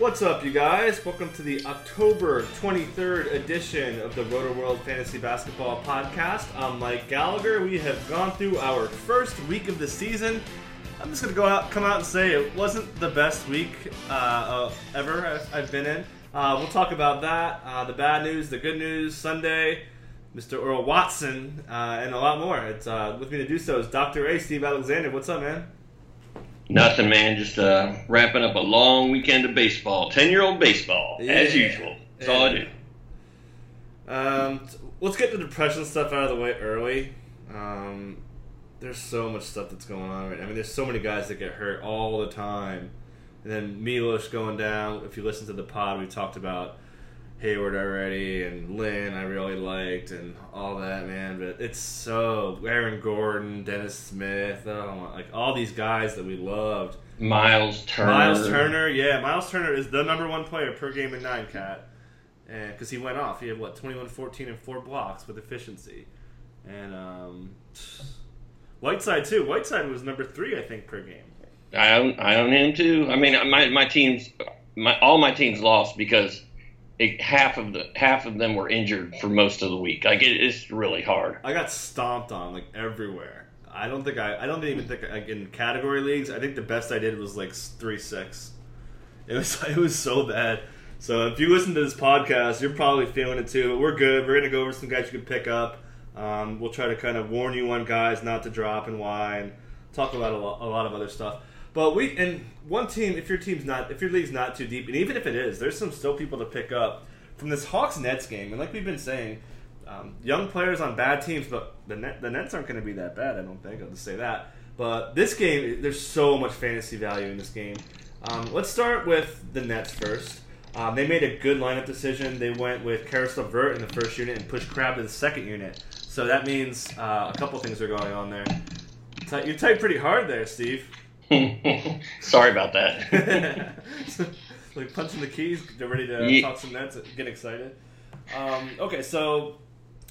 What's up, you guys? Welcome to the October 23rd edition of the Rotoworld Fantasy Basketball Podcast. I'm Mike Gallagher. We have gone through our first week of the season. I'm just going to go out, come out and say it wasn't the best week uh, uh, ever I've, I've been in. Uh, we'll talk about that, uh, the bad news, the good news, Sunday, Mr. Earl Watson, uh, and a lot more. It's uh, with me to do so is Dr. A. Steve Alexander. What's up, man? Nothing, man. Just uh, wrapping up a long weekend of baseball. Ten-year-old baseball, Yeah. as usual. That's all I do. Um, let's get the depression stuff out of the way early. Um, there's so much stuff that's going on right now. I mean, there's so many guys that get hurt all the time. And then Milos going down. If you listen to the pod, we talked about Hayward already and Lin I really liked and all that, man. But it's so Aaron Gordon, Dennis Smith, oh like all these guys that we loved. Miles Turner. Miles Turner, yeah, Miles Turner is the number one player per game in nine cat, and because he went off, he had what 21, 14, and four blocks with efficiency, and um, Whiteside too. Whiteside was number three, I think, per game. I own, I own him too. I mean, my my teams, my all my teams lost because it, half of the half of them were injured for most of the week. Like it, it's really hard. I got stomped on like everywhere. I don't think I, I don't even think like in category leagues. I think the best I did was like three six. It was it was so bad. So if you listen to this podcast, you're probably feeling it too. But we're good. We're gonna go over some guys you can pick up. Um, we'll try to kind of warn you on guys not to drop and why, and talk about a lot, a lot of other stuff. But we and one team, if your team's not, if your league's not too deep, and even if it is, there's some still people to pick up from this Hawks Nets game. And like we've been saying, um, young players on bad teams, but the net, the Nets aren't going to be that bad. I don't think I'll just say that. But this game, there's so much fantasy value in this game. Um, let's start with the Nets first. Um, they made a good lineup decision. They went with Caris LeVert in the first unit and pushed Crabbe to the second unit. So that means uh, a couple things are going on there. You typed pretty hard there, Steve. Sorry about that. like punching the keys, they're ready to Ye- talk some nets, get excited. Um, okay, so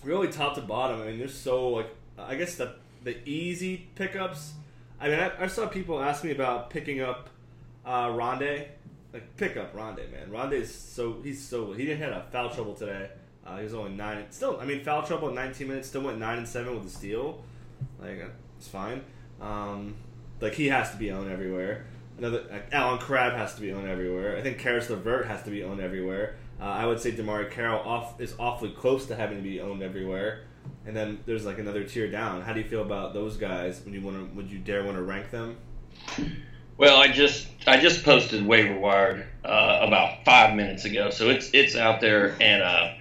really top to bottom. I mean, there's so like I guess the the easy pickups. I mean, I, I saw people ask me about picking up uh, Rondae. Like pick up Rondae, man. Rondae is so he's so he didn't have a foul trouble today. Uh, he was only nine. Still, I mean, foul trouble in 19 minutes. Still went nine and seven with a steal. Like uh, it's fine. Um, like he has to be owned everywhere. Another Allen Crabbe has to be owned everywhere. I think Caris LeVert has to be owned everywhere. Uh, I would say DeMarre Carroll off is awfully close to having to be owned everywhere. And then there's like another tier down. How do you feel about those guys? Would you want to? Would you dare want to rank them? Well, I just I just posted waiver wire uh, about five minutes ago, so it's it's out there, and uh,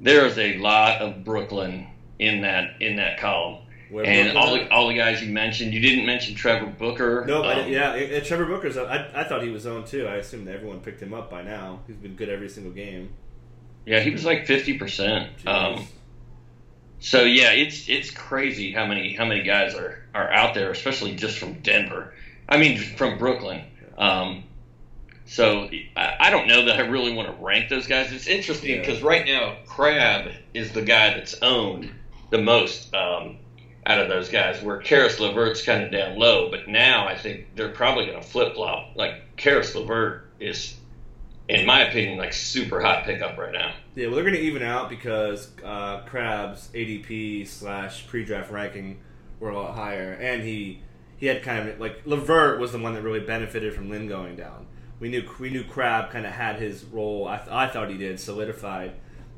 there is a lot of Brooklyn in that in that column. And all the, all the guys you mentioned, you didn't mention Trevor Booker. No, Um, yeah, it, it- Trevor Booker's. I, I thought he was owned too. I assumed everyone picked him up by now. He's been good every single game. yeah, he was like fifty percent. Um, so yeah, it's it's crazy how many how many guys are are out there, especially just from Denver. I mean, from Brooklyn. Um, so I, I don't know that I really want to rank those guys. It's interesting Yeah. because right now Crabbe is the guy that's owned the most um, out of those guys. Where Caris LeVert's kind of down low, but now I think they're probably going to flip flop. Like Caris LeVert is, in my opinion, like super hot pickup right now. Yeah, well, they're going to even out because uh, Crabbe's ADP slash pre-draft ranking were a lot higher, and he he had kind of like Levert was the one that really benefited from Lin going down. We knew we knew Crabbe kind of had his role. I, th- I thought he did solidified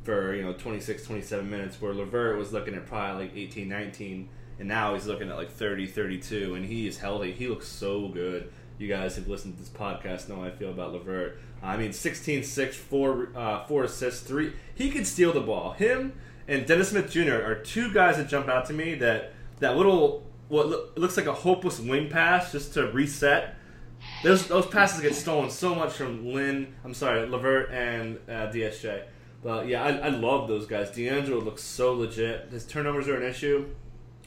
for you know 26, 27 minutes, where Levert was looking at probably like 18, 19, and now he's looking at like 30, 32, and he is healthy. He looks so good. You guys have listened to this podcast know how I feel about Levert. I mean, 16, 6, 4, uh, 4 assists, 3. He could steal the ball. Him and Dennis Smith Jr. are two guys that jump out to me that that little, what loo- looks like a hopeless wing pass just to reset those those passes get stolen so much from Lin. I'm sorry, Levert and uh, DSJ. But yeah, I, I love those guys. D'Angelo looks so legit. His turnovers are an issue,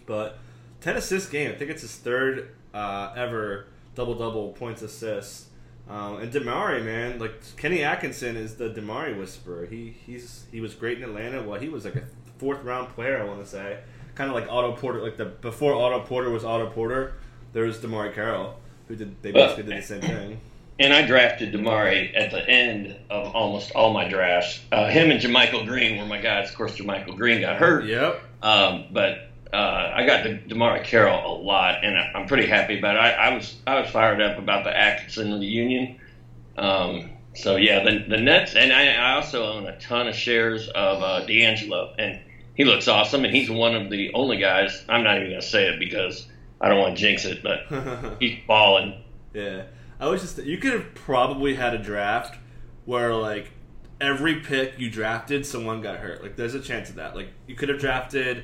but ten assist game. I think it's his third uh, ever double double points assists. Um, and DeMarre, man, like Kenny Atkinson is the DeMarre whisperer. He he's he was great in Atlanta. Well, he was like a fourth round player, I want to say, kind of like Otto Porter. Like the before Otto Porter was Otto Porter, there was DeMarre Carroll, who did they basically did the same thing. And I drafted DeMarre at the end of almost all my drafts. Uh, him and JaMychal Green were my guys. Of course, JaMychal Green got hurt. Yep. Um, but uh, I got De- DeMarre Carroll a lot, and I, I'm pretty happy about it. I, I was I was fired up about the Atkinson reunion. Um, so yeah, the the Nets, and I, I also own a ton of shares of uh, D'Angelo, and he looks awesome, and he's one of the only guys. I'm not even gonna say it because I don't want to jinx it, but he's balling. Yeah, I was just you could have probably had a draft where like every pick you drafted, someone got hurt. Like there's a chance of that. Like you could have drafted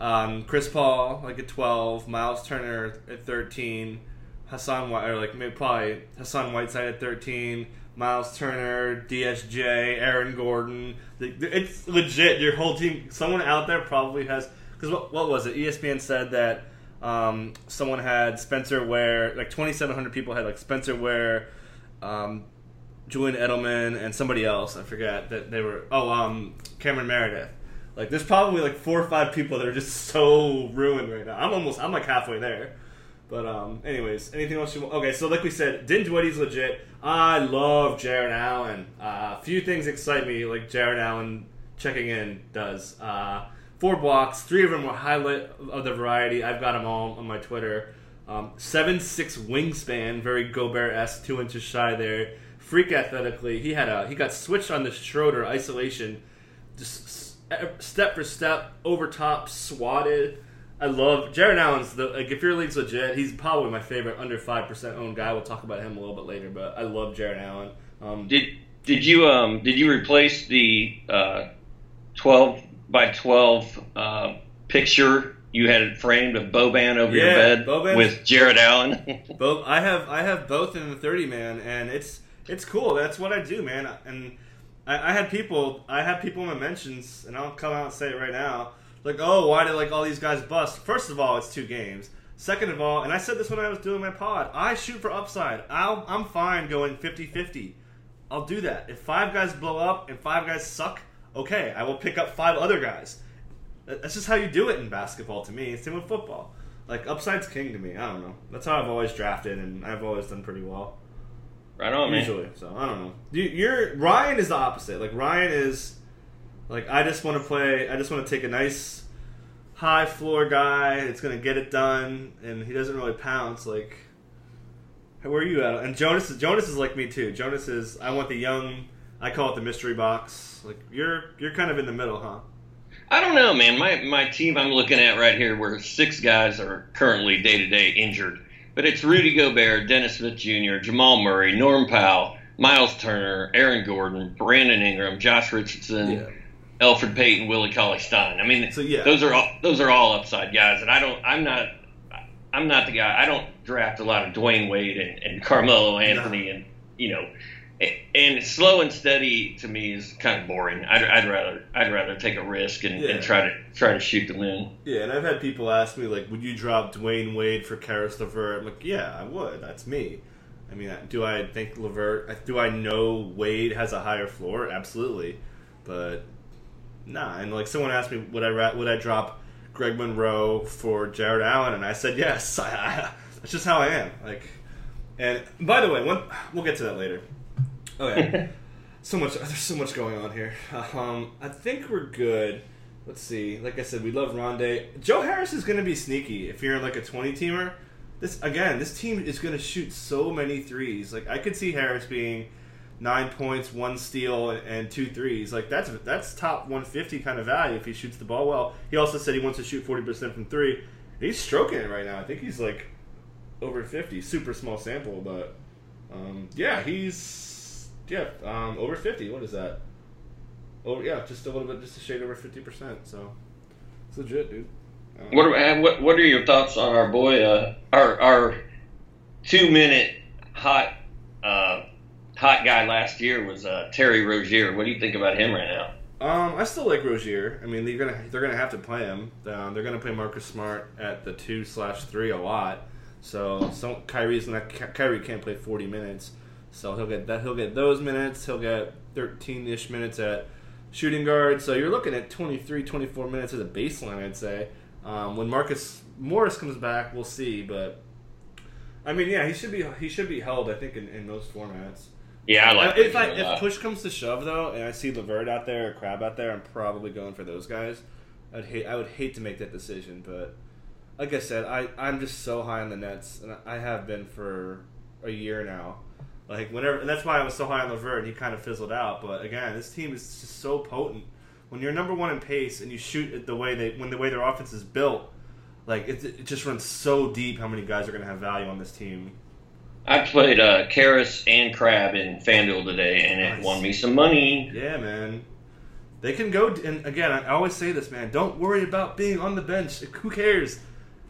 um, Chris Paul like at 12, Miles Turner at 13, Hassan White or like maybe probably Hassan Whiteside at 13. Miles Turner, DSJ, Aaron Gordon. It's legit. Your whole team. Someone out there probably has. Because what, what was it? ESPN said that um, someone had Spencer Ware, like 2,700 people had like Spencer Ware, um, Julian Edelman, and somebody else. I forget that they were. Oh, um, Cameron Meredith. Like, there's probably like four or five people that are just so ruined right now. I'm almost, I'm like halfway there. But um, anyways, anything else you want? Okay, so like we said, Dinwiddie's legit. I love Jarrett Allen. A uh, few things excite me, like Jarrett Allen checking in does. Uh, four blocks, three of them were highlight of the variety. I've got them all on my Twitter. Um, seven six wingspan, very Gobert esque, two inches shy there. Freak athletically, he had a he got switched on the Schroeder isolation, just step for step over top, swatted. I love Jarrett Allen's the like if your league's legit, he's probably my favorite under five percent owned guy. We'll talk about him a little bit later, but I love Jarrett Allen. Um, did did you um did you replace the uh, twelve by twelve uh, picture you had it framed of Boban over Yeah, your bed with Jarrett Allen? both I have I have both in the thirty man, and it's it's cool. That's what I do, man. And I, I had people I had people in my mentions, and I'll come out and say it right now. Like, oh, why did like all these guys bust? First of all, it's two games. Second of all, and I said this when I was doing my pod, I shoot for upside. I'll, I'm fine going 50-50. I'll do that. If five guys blow up and five guys suck, okay, I will pick up five other guys. That's just how you do it in basketball to me. Same with football. Like upside's king to me. I don't know. That's how I've always drafted, and I've always done pretty well right on, man. usually. So I don't know. You, you're Ryan is the opposite. Like Ryan is like I just want to play. I just want to take a nice high floor guy. It's gonna get it done, and he doesn't really pounce. Like where are you at? And Jonas is Jonas is like me too. Jonas is I want the young. I call it the mystery box. Like you're you're kind of in the middle, huh? I don't know, man. My my team I'm looking at right here, where six guys are currently day to day injured, but it's Rudy Gobert, Dennis Smith Jr., Jamal Murray, Norm Powell, Miles Turner, Aaron Gordon, Brandon Ingram, Josh Richardson, Elfrid Payton, Willie Cauley Stein. I mean, So, yeah. those are all those are all upside guys, and I don't. I'm not. I'm not the guy. I don't draft a lot of Dwyane Wade and, and Carmelo Anthony, and you know, and slow and steady to me is kind of boring. I'd, I'd rather I'd rather take a risk and, Yeah. and try to try to shoot them in. Yeah, and I've had people ask me like, "Would you drop Dwyane Wade for Caris LeVert?" I'm like, "Yeah, I would. That's me." I mean, do I think Levert? Do I know Wade has a higher floor? Absolutely, but nah. And like someone asked me, would I would I drop Greg Monroe for Jarrett Allen? And I said yes. I, I, that's just how I am. Like, and by the way, one we'll get to that later. Okay. so much. There's so much going on here. Um, I think we're good. Let's see. Like I said, we love Rondae. Joe Harris is going to be sneaky if you're like a 20 teamer. This again, this team is going to shoot so many threes. Like I could see Harris being nine points, one steal, and, two threes. Like that's that's top 150 kind of value if he shoots the ball well. He also said he wants to shoot 40 percent from three. He's stroking it right now. I think he's like over 50. Super small sample, but um, yeah, he's yeah um, over 50. What is that? Oh yeah, just a little bit, just a shade over 50 percent. So it's legit, dude. Um, What are, uh, what what are your thoughts on our boy, uh, our our two minute hot uh, hot guy last year was uh, Terry Rozier. What do you think about him right now? Um, I still like Rozier. I mean, they're gonna they're gonna have to play him. Um, they're gonna play Marcus Smart at the two slash three a lot. So, so Kyrie's not Kyrie can't play forty minutes. So he'll get that he'll get those minutes. He'll get thirteen ish minutes at shooting guard. So you're looking at 23, 24 minutes as a baseline, I'd say. Um, when Marcus Morris comes back, we'll see. But I mean, yeah, he should be he should be held. I think in, in most formats. Yeah, I like. if I, if push comes to shove though, and I see LeVert out there or Crabbe out there, I'm probably going for those guys. I'd hate I would hate to make that decision, but like I said, I I'm just so high on the Nets, and I have been for a year now. Like whenever, and that's why I was so high on LeVert, and he kind of fizzled out. But again, this team is just so potent. When you're number one in pace and you shoot it the way they when the way their offense is built, like it, it just runs so deep. How many guys are going to have value on this team? I played uh, Caris and Crabbe in FanDuel today, and it nice. won me some money. Yeah, man. They can go, and again, I always say this, man. Don't worry about being on the bench. Who cares?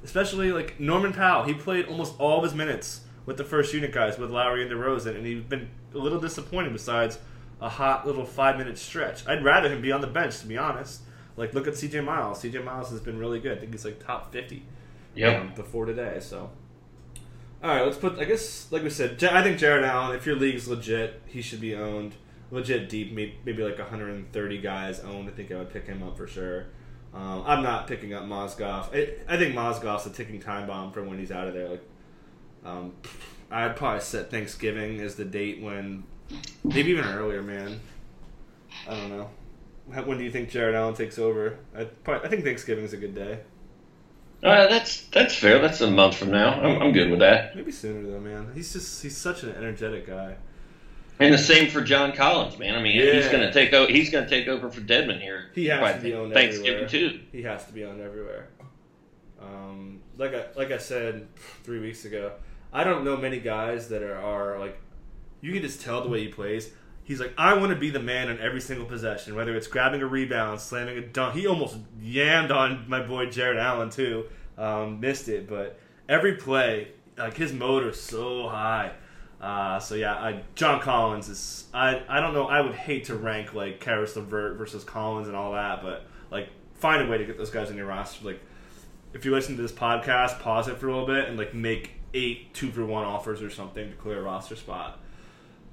Especially like Norman Powell. He played almost all of his minutes with the first unit guys with Lowry and DeRozan, and he's been a little disappointed. Besides a hot little five minute stretch, I'd rather him be on the bench to be honest. Like look at CJ Miles. CJ Miles has been really good. I think he's like top fifty. Yeah. Um, before today, so. All right, let's put. I guess, like we said, I think Jarrett Allen. If your league's legit, he should be owned. Legit deep, maybe, maybe like 130 guys owned. I think I would pick him up for sure. Um, I'm not picking up Mozgov. I, I think Mozgov's a ticking time bomb for when he's out of there. Like, um, I'd probably set Thanksgiving as the date when, maybe even earlier, man. I don't know. When do you think Jarrett Allen takes over? I probably, I think Thanksgiving is a good day. Uh, that's that's fair. That's a month from now. I'm, I'm good with that. Maybe sooner though, man. He's just he's such an energetic guy. And the same for John Collins, man. I mean, yeah. he's going to take over. He's to take over for Dedmon here. He has to be on Thanksgiving everywhere. too. He has to be on everywhere. Um, like I like I said three weeks ago, I don't know many guys that are, are like you can just tell the way he plays. He's like, I want to be the man on every single possession, whether it's grabbing a rebound, slamming a dunk. He almost yammed on my boy Jarrett Allen too, um, missed it, but every play, like his motor's so high. Uh, so yeah, I, John Collins is. I I don't know. I would hate to rank like Caris LeVert versus Collins and all that, but like find a way to get those guys in your roster. Like if you listen to this podcast, pause it for a little bit and like make eight two for one offers or something to clear a roster spot.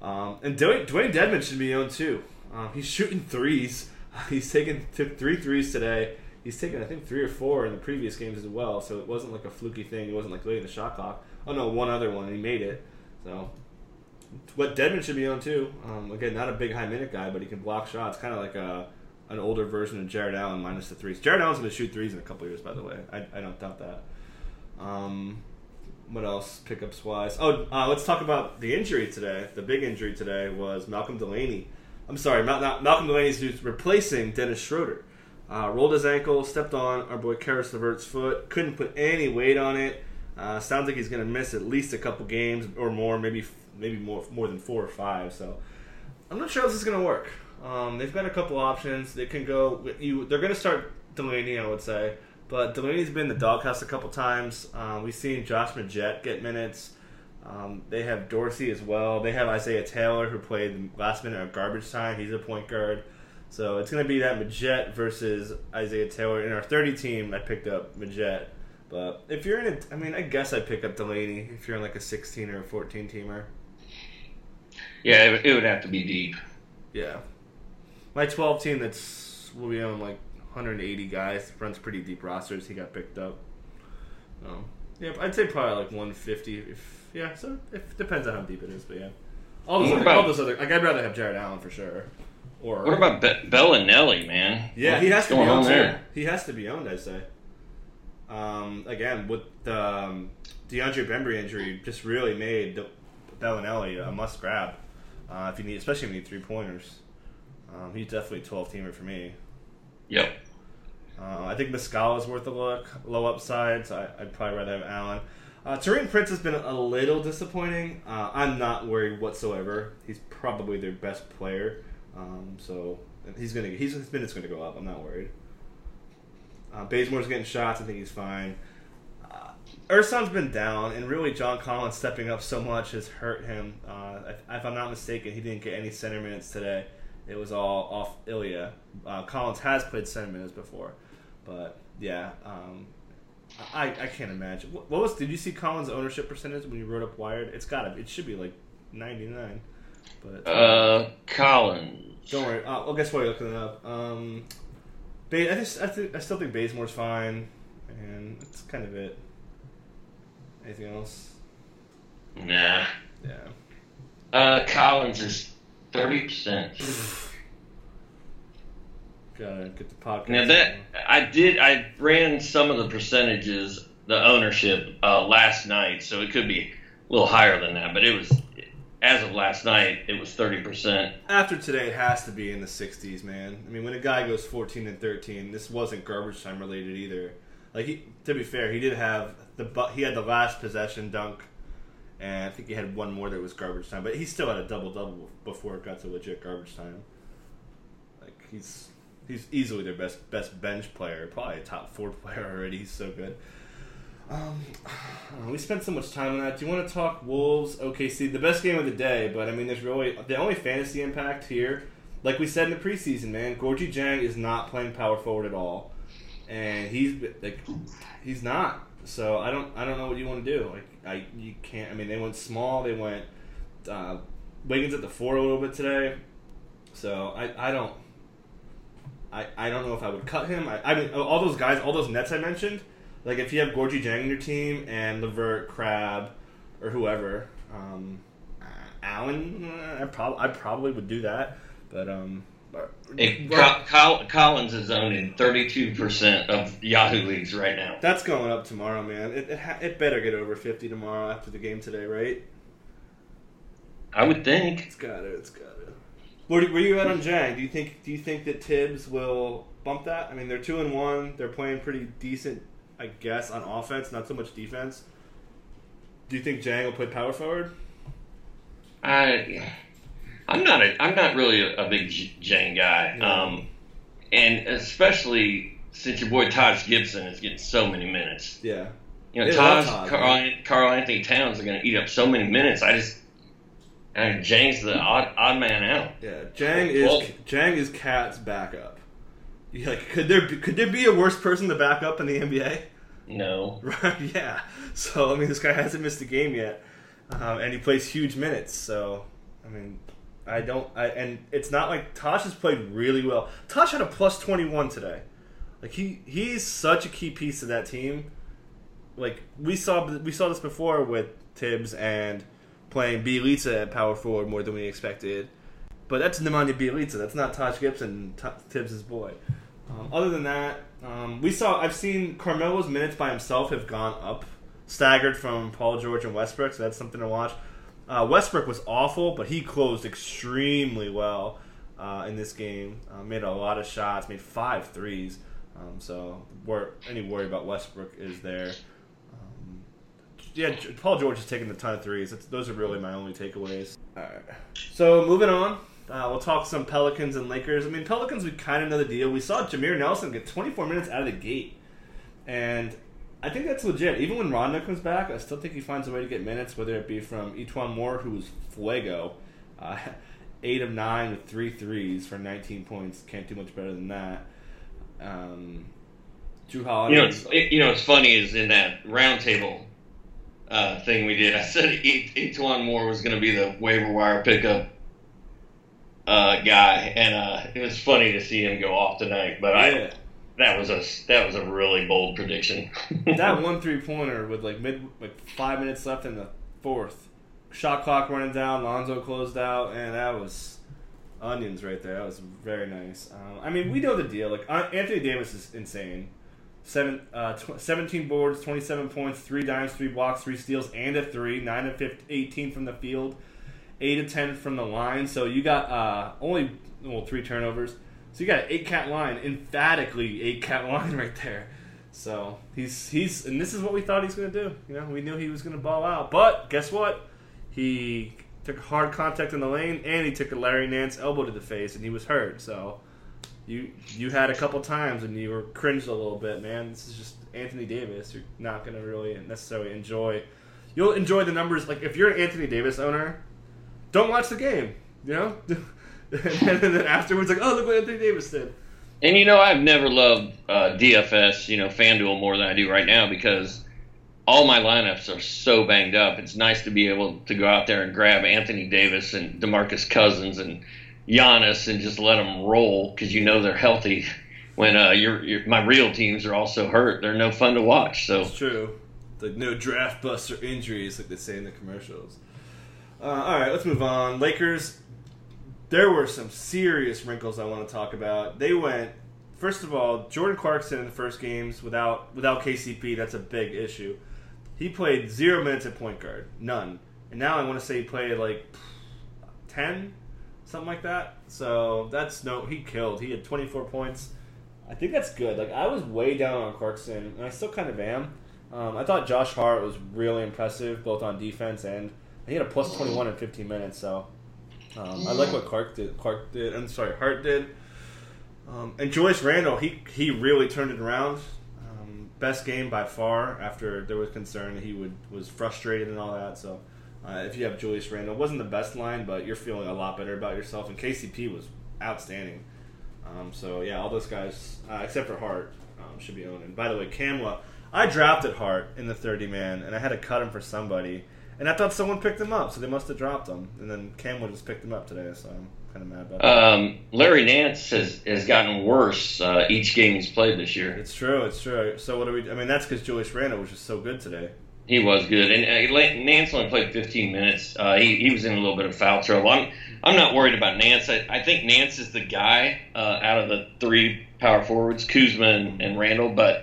Um, and Dwayne, Dewayne Dedmon should be owned too. Um, he's shooting threes. He's taken three threes today. He's taken I think three or four in the previous games as well. So it wasn't like a fluky thing. It wasn't like late in the shot clock. Oh no, one other one. he made it. So what Dedmon should be on too. Um, again, not a big high minute guy, but he can block shots. Kind of like a an older version of Jarrett Allen minus the threes. Jarrett Allen's going to shoot threes in a couple years, by the way. I, I don't doubt that. Um, what else pickups wise? Oh, uh, let's talk about the injury today. The big injury today was Malcolm Delaney. I'm sorry, Mal- Malcolm Delaney's replacing Dennis Schroeder. Uh, rolled his ankle, stepped on our boy Caris LeVert's foot, couldn't put any weight on it. Uh, sounds like he's going to miss at least a couple games or more, maybe maybe more more than four or five. So I'm not sure how this is going to work. Um, they've got a couple options. They can go. You, they're going to start Delaney, I would say. But Delaney's been in the doghouse a couple times. Um, we've seen Josh Magette get minutes. Um, they have Dorsey as well. They have Isaiah Taylor, who played the last minute of garbage time. He's a point guard. So it's going to be that Magette versus Isaiah Taylor. In our 30 team, I picked up Magette. But if you're in a, I mean, I guess I'd pick up Delaney if you're in like a 16 or a 14 teamer. Yeah, it would have to be deep. Yeah. My 12 team that's, will be on like 180 guys, runs pretty deep rosters. He got picked up. Um, yeah, I'd say probably like 150. If yeah, so it depends on how deep it is, but yeah. All those, other, about, all those other, like I'd rather have Jarrett Allen for sure. Or what about Be- Belinelli, man? Yeah, What's he has to be owned there. He has to be owned, I'd say. Um, again, with the um, DeAndre Bembry injury, just really made Belinelli a must grab. Uh, if you need, especially if you need three pointers, um, he's definitely a twelve teamer for me. Yep. Uh, I think Muscala is worth a look. Low upside, so I, would probably rather have Allen. Uh, Prince has been a little disappointing. Uh, I'm not worried whatsoever. He's probably their best player, um, so he's gonna he's, his minutes going to go up. I'm not worried. Uh, Bazemore's getting shots. I think he's fine. Uh, Ersan's been down, and really John Collins stepping up so much has hurt him. Uh, if I'm not mistaken, he didn't get any center minutes today. It was all off Ilya. Uh, Collins has played center minutes before, but yeah, um, I, I can't imagine. What, was? Did you see Collins' ownership percentage when you wrote up Wired? It's got to. It should be like 99. But Uh, Collins. don't worry. Uh, well, guess what? You're looking it up. Um, Ba- I just I, th- I still think Bazemore's fine, and that's kind of it. Anything else? Nah. Yeah. Uh, Collins is thirty percent. Gotta get the podcast. Now that I did, I ran some of the percentages, the ownership uh, last night, so it could be a little higher than that. But it was, as of last night, it was thirty percent. After today, it has to be in the 60s, man. I mean, when a guy goes 14 and 13, this wasn't garbage time related either. Like, he, to be fair, he did have the bu- he had the last possession dunk, and I think he had one more that was garbage time. But he still had a double double before it got to legit garbage time. Like he's he's easily their best best bench player, probably a top four player already. He's so good. Um, we spent so much time on that. Do you want to talk Wolves? OKC, the best game of the day, but I mean, there's really the only fantasy impact here. Like we said in the preseason, man, Gorgui Dieng is not playing power forward at all, and he's like, he's not. So I don't, I don't know what you want to do. Like, I, you can't. I mean, they went small. They went uh, Wiggins at the four a little bit today. So I, I don't, I, I don't know if I would cut him. I, I mean, all those guys, all those Nets I mentioned. Like if you have Gorgui Dieng in your team and Levert, Crabbe, or whoever, um, Allen, I probably I probably would do that. But um, but, It, Col- Col- Collins is owning thirty-two percent of Yahoo leagues right now. that's going up tomorrow, man. It it, ha- it better get over fifty tomorrow after the game today, right? I would think. It's got it. It's got it. Where, where you at on Dieng? Do you think do you think that Thibs will bump that? I mean, they're two and one. They're playing pretty decent, I guess, on offense, not so much defense. Do you think Dieng will play power forward? I, I'm not a, I'm not really a, a big Dieng guy, Yeah. um, and especially since your boy Taj Gibson is getting so many minutes. Yeah. You know, Taj, Taj, Karl, Carl Anthony Towns are going to eat up so many minutes. I just, and Dieng's the odd, odd man out. Yeah, Dieng is Well- Dieng is KAT's backup. Like could there be, could there be a worse person to back up in the NBA? No, Right? Yeah. So I mean, this guy hasn't missed a game yet, um, and he plays huge minutes. So I mean, I don't. I and it's not like Taj has played really well. Taj had a plus twenty one today. Like he he's such a key piece of that team. Like we saw we saw this before with Thibs and playing Bjelica at power forward more than we expected. But that's Nemanja Bjelica. That's not Taj Gibson, T- Thibs' boy. Um, other than that, um, we saw. I've seen Carmelo's minutes by himself have gone up, staggered from Paul George and Westbrook. So that's something to watch. Uh, Westbrook was awful, but he closed extremely well uh, in this game. Uh, made a lot of shots, made five threes. Um, so wor- any worry about Westbrook is there. Yeah, Paul George is taking a ton of threes. That's, those are really my only takeaways. All right. So moving on, uh, we'll talk some Pelicans and Lakers. I mean, Pelicans, we kind of know the deal. We saw Jameer Nelson get 24 minutes out of the gate, and I think that's legit. Even when Rondo comes back, I still think he finds a way to get minutes, whether it be from E'Twaun Moore, who was fuego, uh, eight of nine with three threes for 19 points. Can't do much better than that. Um, Jrue Holiday. you know, it's, you know, what's funny is in that roundtable uh, thing we did. I said E- E'Twaun Moore was going to be the waiver wire pickup uh, guy, and uh, it was funny to see him go off tonight. But I, that was a that was a really bold prediction. that one three pointer with like mid like five minutes left in the fourth, shot clock running down, Lonzo closed out, and that was onions right there. That was very nice. Um, I mean, we know the deal. Like uh, Anthony Davis is insane. Seven, uh, tw- 17 boards, 27 points, three dimes, three blocks, three steals, and a three. Nine of 15, 18 from the field, eight of 10 from the line. So you got uh, only well three turnovers. So you got an eight cat line, emphatically eight cat line right there. So he's he's and this is what we thought he was going to do. You know, we knew he was going to ball out, but guess what? He took hard contact in the lane and he took a Larry Nance elbow to the face and he was hurt. So you you had a couple times and you were cringed a little bit, man. This is just Anthony Davis. You're not gonna really necessarily enjoy. You'll enjoy the numbers. Like if you're an Anthony Davis owner, don't watch the game. You know, and then afterwards, like, oh look what Anthony Davis did. And you know, I've never loved uh, DFS, you know, FanDuel more than I do right now because all my lineups are so banged up. It's nice to be able to go out there and grab Anthony Davis and DeMarcus Cousins and Giannis and just let them roll because you know they're healthy. When uh, your, your my real teams are also hurt, they're no fun to watch. So true. Like no draft buster injuries, like they say in the commercials. Uh, all right, let's move on. Lakers. There were some serious wrinkles I want to talk about. They went first of all, Jordan Clarkson in the first games without without KCP. That's a big issue. He played zero minutes at point guard, none, and now I want to say he played like ten, something like that. So that's no, he killed. He had twenty four points. I think that's good. Like I was way down on Clarkson, and I still kind of am. Um, I thought Josh Hart was really impressive, both on defense and he had a plus twenty one in fifteen minutes. So um, I like what Clark did. Clark did. I'm sorry, Hart did. Um, and Julius Randle, he he really turned it around. Um, best game by far. After there was concern he would was frustrated and all that. So uh, if you have Julius Randle, it wasn't the best line, but you're feeling a lot better about yourself. And KCP was outstanding. Um, so yeah, all those guys uh, except for Hart um, should be owned. And by the way, Camla, I drafted at Hart in the 30 man, and I had to cut him for somebody. And I thought someone picked him up, so they must have dropped him. And then Camla just picked him up today, so I'm kind of mad about that. um, Larry Nance has, has gotten worse uh, each game he's played this year. It's true, it's true. So what do we? I mean, that's because Julius Randle was just so good today. He was good, and uh, Nance only played 15 minutes. Uh, he, he was in a little bit of foul trouble. I'm I'm not worried about Nance. I, I think Nance is the guy uh, out of the three power forwards, Kuzma and, and Randle, but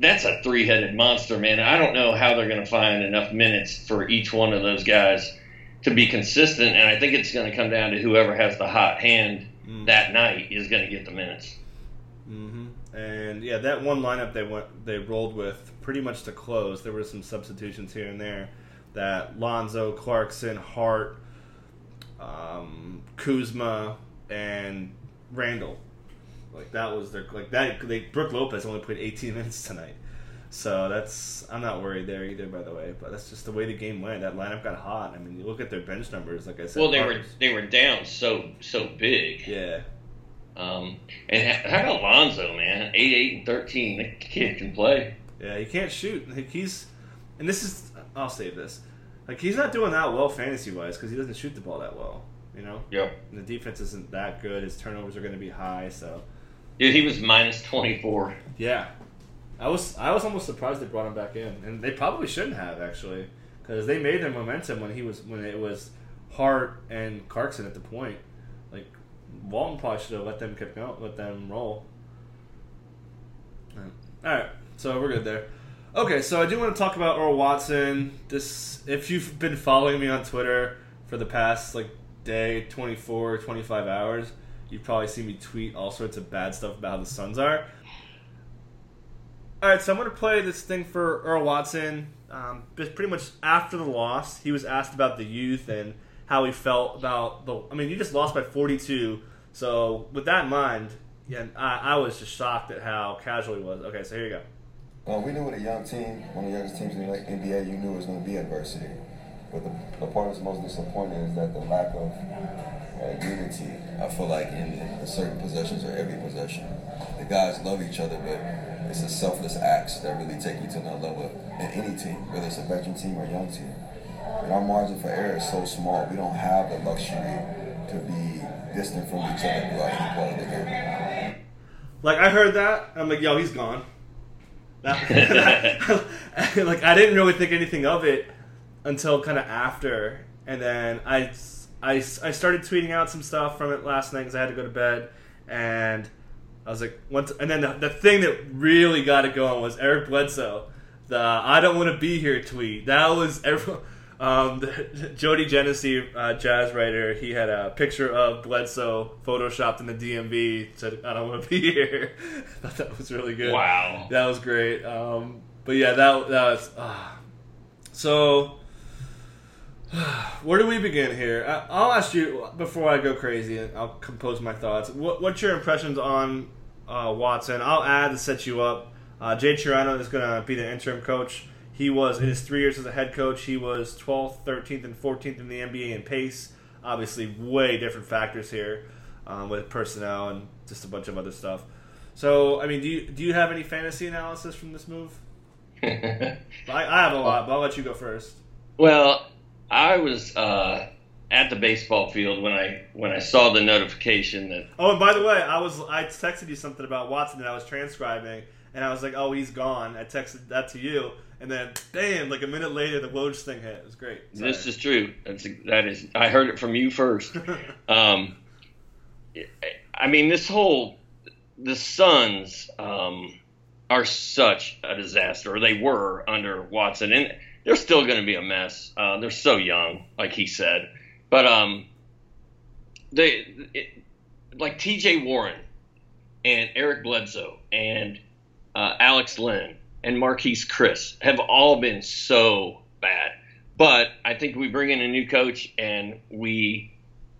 that's a three-headed monster, man. I don't know how they're going to find enough minutes for each one of those guys to be consistent, and I think it's going to come down to whoever has the hot hand Mm. that night is going to get the minutes. hmm And yeah, that one lineup they went they rolled with pretty much to close. There were some substitutions here and there. That Lonzo, Clarkson, Hart, um, Kuzma, and Randle. Like that was their like that. They Brook Lopez only played 18 minutes tonight, so that's I'm not worried there either. By the way, but that's just the way the game went. That lineup got hot. I mean, you look at their bench numbers. Like I said, Well, they were they were down so so big. yeah. Um, and how about Lonzo, man? Eight, eight, and thirteen. The kid can play. Yeah, he can't shoot. Like he's, and this is I'll save this. Like he's not doing that well fantasy wise because he doesn't shoot the ball that well. You know, Yep. and the defense isn't that good. His turnovers are going to be high. So Dude, he was minus twenty four. yeah, I was I was almost surprised they brought him back in, and they probably shouldn't have actually because they made their momentum when he was when it was Hart and Clarkson at the point. Walton probably should have let them keep going, let them roll. All right, so we're good there. Okay, so I do want to talk about Earl Watson. This, if you've been following me on Twitter for the past like day, 24, 25 hours, you've probably seen me tweet all sorts of bad stuff about how the Suns are. All right, so I'm going to play this thing for Earl Watson. Um, pretty much after the loss, he was asked about the youth and how he felt about the. I mean, you just lost by 42. So with that in mind, yeah, I, I was just shocked at how casual he was. Okay, so here you go. Uh, we knew with a young team, one of the youngest teams in the NBA, you knew it was going to be adversity. But the, the part that's most disappointing is that the lack of uh, unity, I feel like, in, in certain possessions or every possession. The guys love each other, but it's the selfless acts that really take you to another level in any team, whether it's a veteran team or a young team. And our margin for error is so small, we don't have the luxury to be distant from each other throughout any part of the game. Like I heard that, I'm like, yo, he's gone. That, like I didn't really think anything of it until kind of after, and then I, I, I started tweeting out some stuff from it last night because I had to go to bed, and I was like, once, and then the, the thing that really got it going was Eric Bledsoe, the "I don't want to be here" tweet. That was everyone. Um, the, Jody Genessy, uh, jazz writer, he had a picture of Bledsoe photoshopped in the DMV. Said, "I don't want to be here." I thought that was really good. Wow. that was great. Um, but yeah, that that was uh, so. Where do we begin here? I- I'll ask you before I go crazy, and I'll compose my thoughts. What, what's your impressions on uh, Watson? I'll add to set you up. Uh, Jay Triano is going to be the interim coach. He was in his three years as a head coach. He was 12th, 13th, and 14th in the NBA in pace. Obviously, way different factors here um, with personnel and just a bunch of other stuff. So, I mean, do you do you have any fantasy analysis from this move? I, I have a lot, but I'll let you go first. Well, I was uh, at the baseball field when I when I saw the notification that Oh, and by the way, I was I texted you something about Watson that I was transcribing, and I was like, "Oh, he's gone." I texted that to you, and then damn, like a minute later, the Woj thing hit. It was great. Sorry. this is true. That's that is. I heard it from you first. um, I mean, this whole the Suns um, are such a disaster, or they were under Watson, and they're still going to be a mess. Uh, they're so young, like he said, but um, they it, like T.J. Warren and Eric Bledsoe and uh, Alex Len and Marquese Chriss have all been so bad. But I think we bring in a new coach and we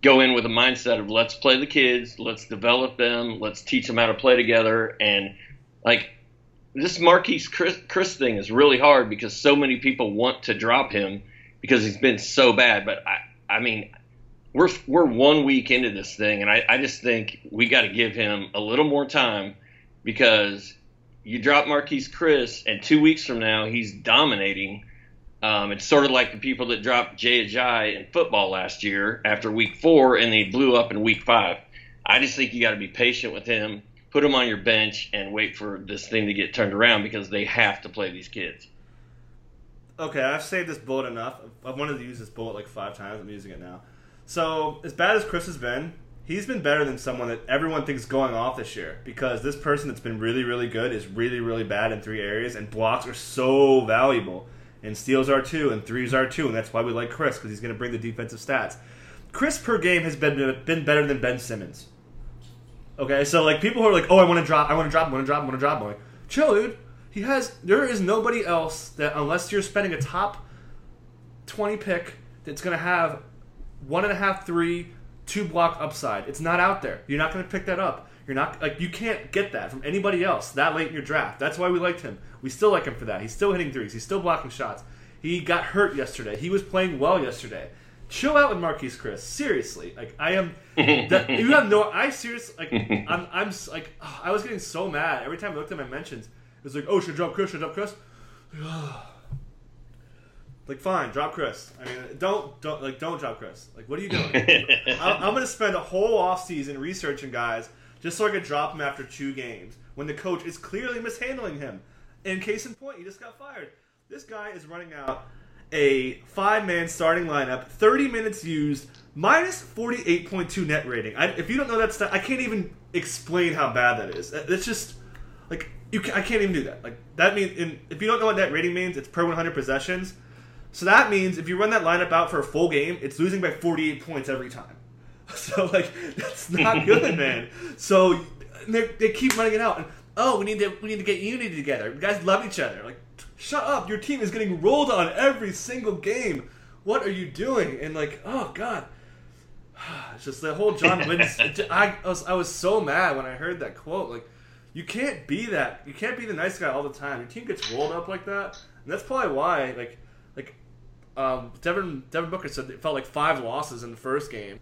go in with a mindset of let's play the kids, let's develop them, let's teach them how to play together. And like this Marquese Chriss, Chriss thing is really hard because so many people want to drop him because he's been so bad. But I, I mean, we're we're one week into this thing, and I, I just think we got to give him a little more time because you drop Marquese Chriss, and two weeks from now he's dominating. Um, it's sort of like the people that dropped Jay Ajayi in football last year after week four, and they blew up in week five. I just think you got to be patient with him, put him on your bench, and wait for this thing to get turned around because they have to play these kids. Okay, I've saved this bullet enough. I've wanted to use this bullet like five times. I'm using it now. So, as bad as Chriss has been, he's been better than someone that everyone thinks going off this year because this person that's been really, really good is really, really bad in three areas, and blocks are so valuable. And steals are too, and threes are too, and that's why we like Chriss because he's going to bring the defensive stats. Chriss per game has been been better than Ben Simmons. Okay, so like people who are like, oh, I want to drop, I want to drop, I want to drop, I want to drop. Like, chill, dude. He has. There is nobody else that unless you're spending a top twenty pick that's going to have one and a half, three, two block upside. It's not out there. You're not going to pick that up. You're not like you can't get that from anybody else that late in your draft. That's why we liked him. We still like him for that. He's still hitting threes. He's still blocking shots. He got hurt yesterday. He was playing well yesterday. Chill out with Marquese Chriss. Seriously, like I am. that, you have no. I seriously like. I'm. I'm like. oh, I was getting so mad every time I looked at my mentions. It was like, oh, should I drop Chriss? Should I drop Chriss? Like, fine, drop Chriss. I mean, don't don't like don't drop Chriss. Like, what are you doing? I, I'm gonna spend a whole off season researching guys just so I could drop him after two games when the coach is clearly mishandling him. In case in point, he just got fired. This guy is running out a five man starting lineup, 30 minutes used, minus 48.2 net rating. I, if you don't know that stuff, I can't even explain how bad that is. That's just like you. Can, I can't even do that. Like that means, in, if you don't know what net rating means, it's per 100 possessions. So that means if you run that lineup out for a full game, it's losing by 48 points every time. So like that's not good, man. So they, they keep running it out, and oh, we need to we need to get unity together. You guys love each other. Like, shut up. Your team is getting rolled on every single game. What are you doing? And like, oh god, it's just the whole John Wooden. I, I was I was so mad when I heard that quote. Like, you can't be that. You can't be the nice guy all the time. Your team gets rolled up like that, and that's probably why. Like, like um, Devin Devin Booker said it felt like five losses in the first game.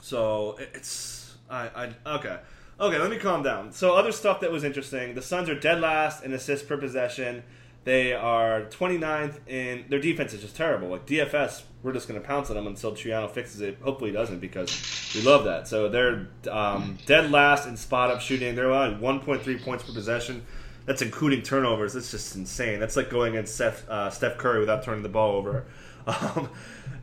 So it- it's I, I okay okay. Let me calm down. So other stuff that was interesting. The Suns are dead last in assists per possession. They are 29th in their defense is just terrible. Like DFS, we're just going to pounce on them until Triano fixes it. Hopefully he doesn't because we love that. So they're um, dead last in spot up shooting. They're allowing 1.3 points per possession. That's including turnovers. That's just insane. That's like going in Steph, uh, Steph Curry without turning the ball over. Um,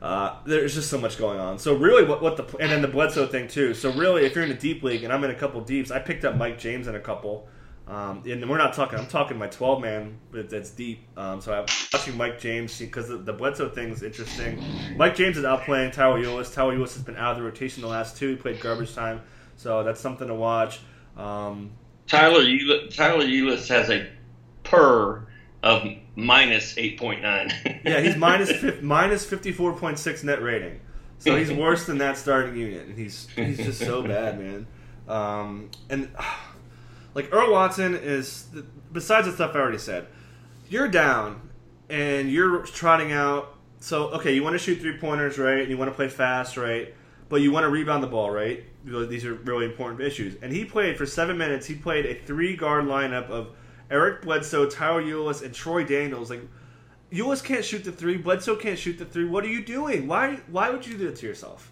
uh, there's just so much going on. So really, what, what the and then the Bledsoe thing too. So really, if you're in a deep league, and I'm in a couple deeps, I picked up Mike James in a couple. Um, and we're not talking. I'm talking my 12 man, that's deep. Um, so I'm watching Mike James because the, the Bledsoe thing is interesting. Mike James is outplaying Tyler Ulis. Tyler Ulis has been out of the rotation the last two. He played garbage time, so that's something to watch. Um, Tyler Ulis, Tyler Ulis has a per of minus eight point nine. yeah, he's minus fifty four point six net rating. So he's worse than that starting unit, and he's he's just so bad, man. Um, and like Earl Watson is besides the stuff I already said, you're down and you're trotting out. So okay, you want to shoot three pointers, right? And you want to play fast, right? But you want to rebound the ball, right? These are really important issues. And he played for seven minutes. He played a three guard lineup of Eric Bledsoe, Tyler Ulis, and Troy Daniels. Like Ulis can't shoot the three. Bledsoe can't shoot the three. What are you doing? Why? Why would you do that to yourself?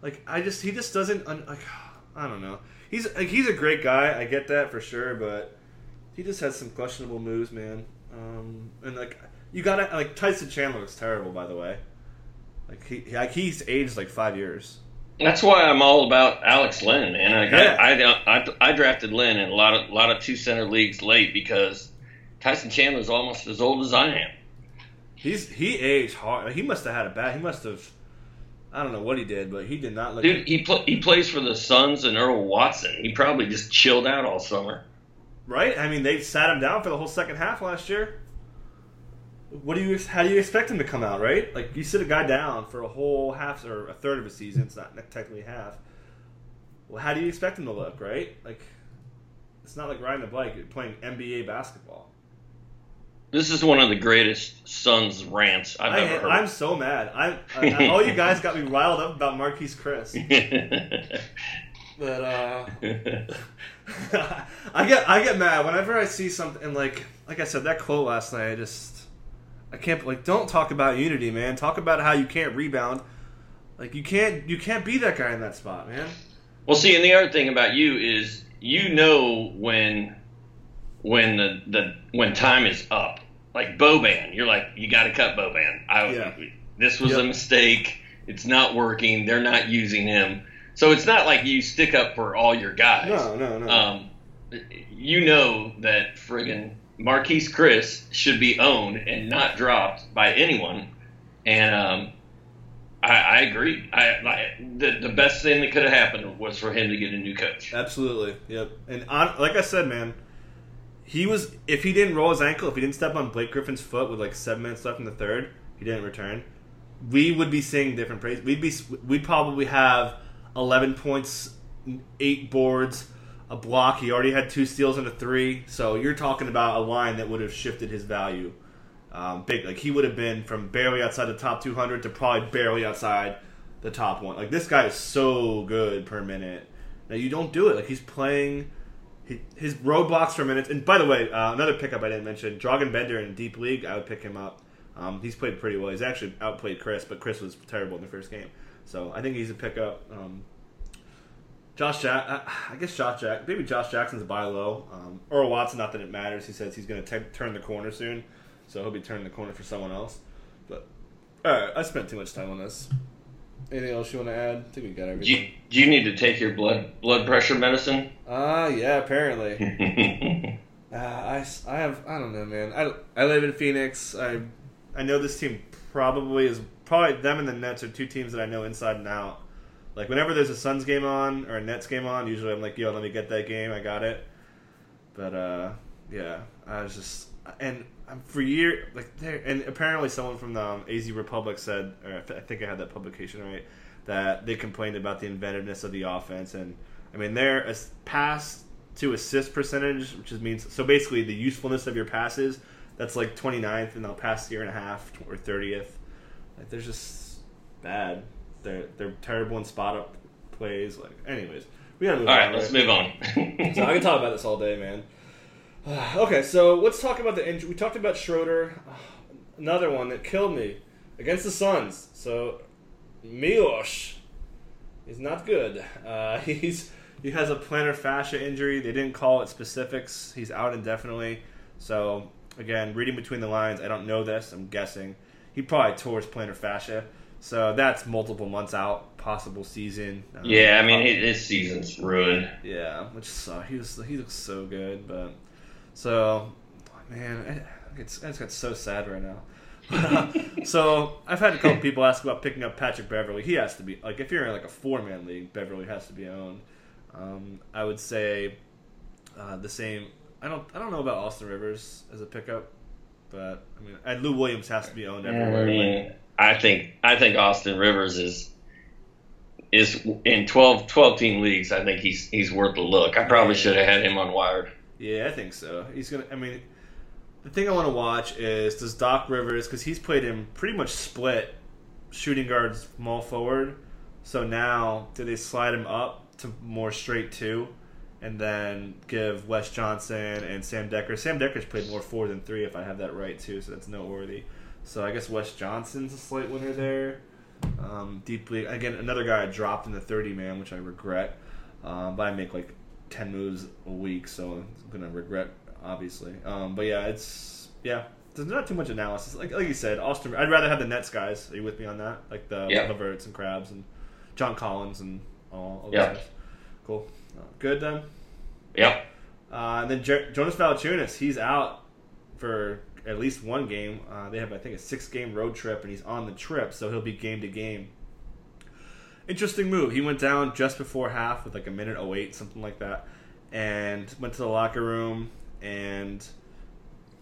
Like I just he just doesn't. Like I don't know. He's like, he's a great guy. I get that for sure, but he just has some questionable moves, man. Um, and like you gotta like Tyson Chandler looks terrible, by the way. Like he like he's aged like five years. That's why I'm all about Alex Len, man. Like yeah. I, I, I, I drafted Len in a lot of lot of two center leagues late because Tyson Chandler's almost as old as I am. He's he aged hard. He must have had a bad. He must have. I don't know what he did, but he did not look. Dude, he pl- he plays for the Suns and Earl Watson. He probably just chilled out all summer. Right? I mean, they sat him down for the whole second half last year. What do you? How do you expect him to come out? Right? Like you sit a guy down for a whole half or a third of a season. It's not technically half. Well, how do you expect him to look? Right? Like it's not like riding a bike. You're playing NBA basketball. This is one of the greatest Suns rants I've I, ever heard. I'm so mad. I, I, all you guys got me riled up about Marquese Chriss. but uh, I get I get mad whenever I see something like like I said that quote last night. I just I can't like don't talk about unity, man. Talk about how you can't rebound. Like you can't you can't be that guy in that spot, man. Well, see, and the other thing about you is you know when when the, the when time is up like Boban, you're like, you got to cut Boban. I, yeah. This was yep. a mistake. It's not working. They're not using him. So it's not like you stick up for all your guys. No, no, no. Um, you know that friggin' Marquese Chriss should be owned and not dropped by anyone. And um, I, I, agree. I, I, the the best thing that could have happened was for him to get a new coach. Absolutely. Yep. And on, like I said, man, he was if he didn't roll his ankle, if he didn't step on Blake Griffin's foot with like seven minutes left in the third, he didn't return. We would be seeing different praise. We'd be we'd probably have eleven points, eight boards, a block. He already had two steals and a three. So you're talking about a line that would have shifted his value. Um, big like he would have been from barely outside the top 200 to probably barely outside the top one. Like this guy is so good per minute. Now you don't do it. Like he's playing he, his roadblocks for minutes. And by the way, uh, another pickup I didn't mention: Dragan Bender in deep league. I would pick him up. Um, he's played pretty well. He's actually outplayed Chriss, but Chriss was terrible in the first game. So I think he's a pickup. Um, Josh Jack, uh, I guess Josh Jack, maybe Josh Jackson's a buy low. Um, Earl Watson, not that it matters. He says he's going to turn the corner soon, so he'll be turning the corner for someone else. But all right, I spent too much time on this. Anything else you want to add? I think we got everything. Do you, do you need to take your blood blood pressure medicine? Ah, uh, yeah, apparently. uh, I, I have I don't know, man. I, I live in Phoenix. I I know this team probably is probably them and the Nets are two teams that I know inside and out. Like whenever there's a Suns game on or a Nets game on, usually I'm like, yo, let me get that game. I got it. But uh, yeah, I was just and I'm for year like there and apparently someone from the um, AZ Republic said, or I think I had that publication right, that they complained about the inventiveness of the offense, and I mean their pass to assist percentage, which is means so basically the usefulness of your passes, that's like 29th in the past year and a half or 30th. Like they're just bad. They're they're terrible in spot up plays. Like anyways, we gotta move all on. All right, let's move on. so I can talk about this all day, man. okay, so let's talk about the injury. We talked about Schroeder, another one that killed me against the Suns. So Milos is not good. Uh, he's he has a plantar fascia injury. They didn't call it specifics. He's out indefinitely. So again, reading between the lines, I don't know this. I'm guessing he probably tore his plantar fascia. So that's multiple months out, possible season. Um, yeah, I mean his season's ruined. Yeah, which uh, he was he looks so good, but so, man, it's it's got so sad right now. so I've had a couple people ask about picking up Patrick Beverley. He has to be like if you're in like a four man league, Beverley has to be owned. Um, I would say uh, the same. I don't I don't know about Austin Rivers as a pickup, but I mean, and Lou Williams has to be owned I everywhere. mean, I think I think Austin Rivers is is in 12, 12 team leagues. I think he's he's worth a look. I probably should have had him on wired. Yeah, I think so. He's gonna. I mean, the thing I want to watch is does Doc Rivers because he's played him pretty much split shooting guards, small forward. So now, do they slide him up to more straight two, and then give Wes Johnson and Sam Dekker? Sam Dekker's played more four than three, if I have that right too. So that's noteworthy. So I guess Wes Johnson's a slight winner there. Um, deeply again, another guy I dropped in the thirty man, which I regret. Um, but I make like ten moves a week, so I'm gonna regret obviously. Um, but yeah, it's yeah. There's not too much analysis. Like like you said, Austin. I'd rather have the Nets guys. Are you with me on that? Like the Yeah. LeVerts and Crabbes and John Collins and all. all Yeah. guys. Cool. Uh, good then. Yeah. Uh, and then Jer- Jonas Valanciunas, he's out for at least one game. Uh, they have, I think, a six-game road trip, and he's on the trip, so he'll be game to game. Interesting move. He went down just before half with like a minute 08, something like that, and went to the locker room, and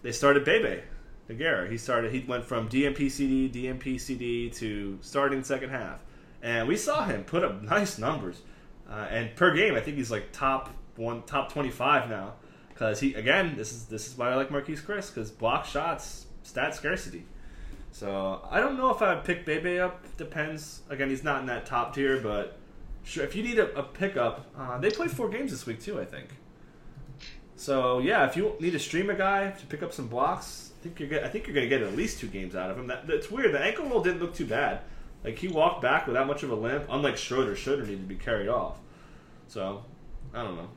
they started Bebe Nogueira. He started. He went from DNP-CD, DNP-CD to starting second half, and we saw him put up nice numbers. Uh, and per game, I think he's like top one, top twenty-five now. Because he again, this is this is why I like Marquese Chriss because block shots, stat scarcity. So I don't know if I would pick Bebe up. Depends. Again, he's not in that top tier, but sure, if you need a, a pickup, uh, they play four games this week too. I think. So yeah, if you need to stream a guy to pick up some blocks, I think you're get, I think you're going to get at least two games out of him. That, that's weird. The ankle roll didn't look too bad. Like he walked back without much of a limp. Unlike Schroeder, Schroeder needed to be carried off. So I don't know.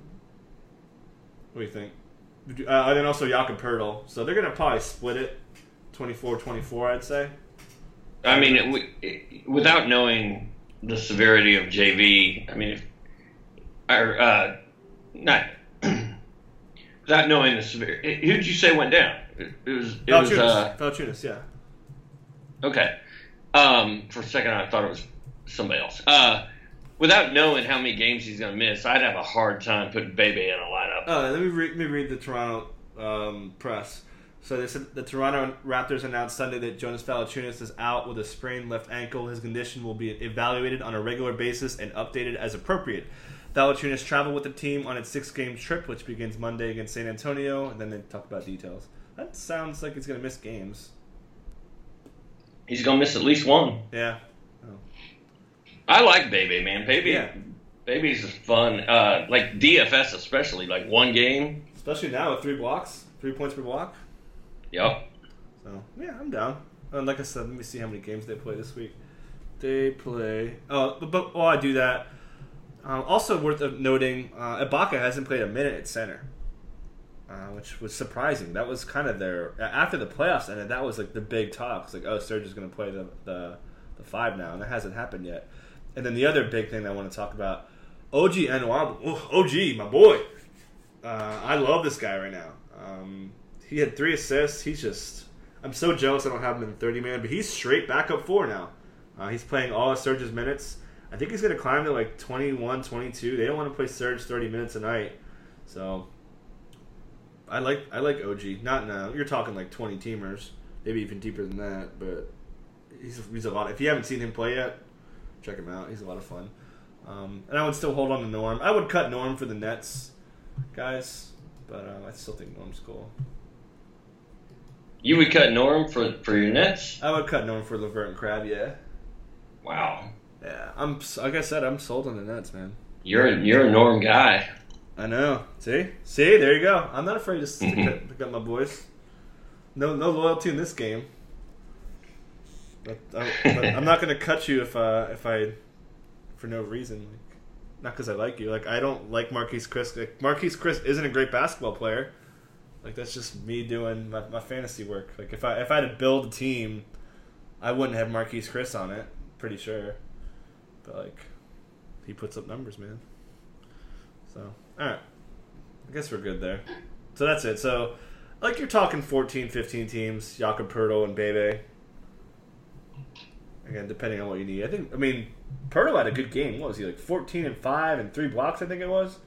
What do you think? Uh, and then also Jakob Poeltl. So they're going to probably split it 24-24, I'd say. I mean, it, we- without knowing the severity of JV, I mean, if, or uh, not without knowing the severity, who did you say went down? It, it was it was uh, Valanciunas, yeah. okay. Um, for a second, I thought it was somebody else. Uh, without knowing how many games he's going to miss, I'd have a hard time putting Bebe in a lineup. Oh, let me read, let me read the Toronto um, press. So they said the Toronto Raptors announced Sunday that Jonas Valanciunas is out with a sprained left ankle. His condition will be evaluated on a regular basis and updated as appropriate. Valanciunas traveled with the team on its six-game trip, which begins Monday against San Antonio, and then they talk about details. That sounds like he's going to miss games. He's going to miss at least one. Yeah. I like Bebe, man. Bebe, Yeah. Bebe's is fun. Uh, like DFS, especially like one game. Especially now with three blocks, three points per block. Yep. So yeah, I'm down. And like I said, let me see how many games they play this week. They play. Oh, but, but while I do that, um, also worth noting, uh, Ibaka hasn't played a minute at center, uh, which was surprising. That was kind of their after the playoffs ended. That was like the big talk. It's like, oh, Serge is going to play the, the the five now, and that hasn't happened yet. And then the other big thing I want to talk about, OG oh, OG, my boy. Uh, I love this guy right now. Um, he had three assists. He's just. I'm so jealous I don't have him in the 30 man, but he's straight back up four now. Uh, he's playing all of Serge's minutes. I think he's going to climb to like 21, 22. They don't want to play Serge 30 minutes a night. So I like I like OG. Not now. You're talking like 20 teamers, maybe even deeper than that. But he's he's a lot. If you haven't seen him play yet, check him out. He's a lot of fun. Um, and I would still hold on to Norm. I would cut Norm for the Nets guys, but uh, I still think Norm's cool. You would cut Norm for for your Nets? I would cut Norm for LeVert and Crabbe. Yeah, Wow. yeah. I'm like I said, I'm sold on the Nets, man. You're you're a Norm guy. I know. See, see, there you go. I'm not afraid to up, pick up my boys. No, no loyalty in this game. But, I, I'm not to cut you if uh, if I for no reason. Like, not because I like you. Like I don't like Marquese Chriss. Like, Marquese Chriss isn't a great basketball player. Like that's just me doing my, my fantasy work. Like if I if I had to build a team, I wouldn't have Marquese Chriss on it. Pretty sure. But like, he puts up numbers, man. So all right, I guess we're good there. So that's it. So like you're talking 14, 15 teams, Jakob Poeltl and Bebe. Again, depending on what you need. I think. I mean, Poeltl had a good game. What was he like? Fourteen and five and three blocks. I think it was.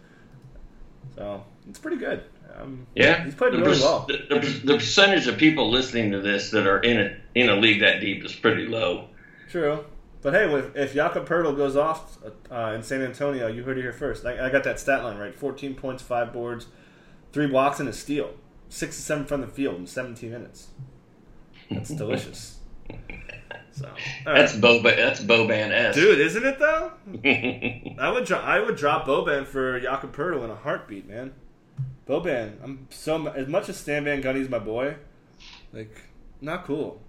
So it's pretty good. Um, Yeah, he's played the, really per- well. The, the, the percentage of people listening to this that are in a in a league that deep is pretty low. True. But hey, if, if Jakob Poeltl goes off uh, in San Antonio, you heard it here first. I, I got that stat line right: 14 points, five boards, three blocks, and a steal. Six to seven from the field in 17 minutes. That's delicious. So, right. That's Bo. That's Boban s. dude, isn't it though? I would drop. I would drop Boban for Jakob Poeltl in a heartbeat, man. Boban, I'm so as much as Stan Van Gundy's my boy, like not cool.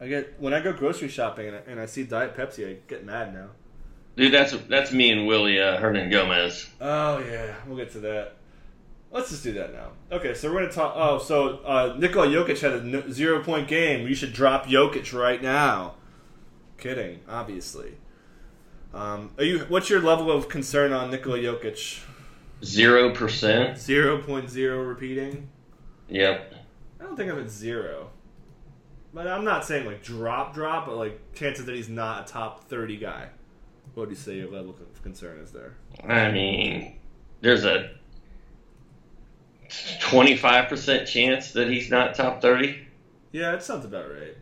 I get when I go grocery shopping and I, and I see Diet Pepsi, I get mad now. Dude, that's that's me and Willy uh, Hernangomez. Oh yeah, we'll get to that. Let's just do that now. Okay, so we're gonna talk. Oh, so uh, Nikola Jokic had a n- zero point game. You should drop Jokic right now. Kidding, obviously. Um, are you? What's your level of concern on Nikola Jokic? Zero percent. Zero point zero repeating. Yep. I don't think I'm at zero. But I'm not saying like drop drop, but like chances that he's not a top thirty guy. What would you say your level of concern is there? I mean, there's a twenty-five percent chance that he's not top thirty. Yeah, it sounds about right.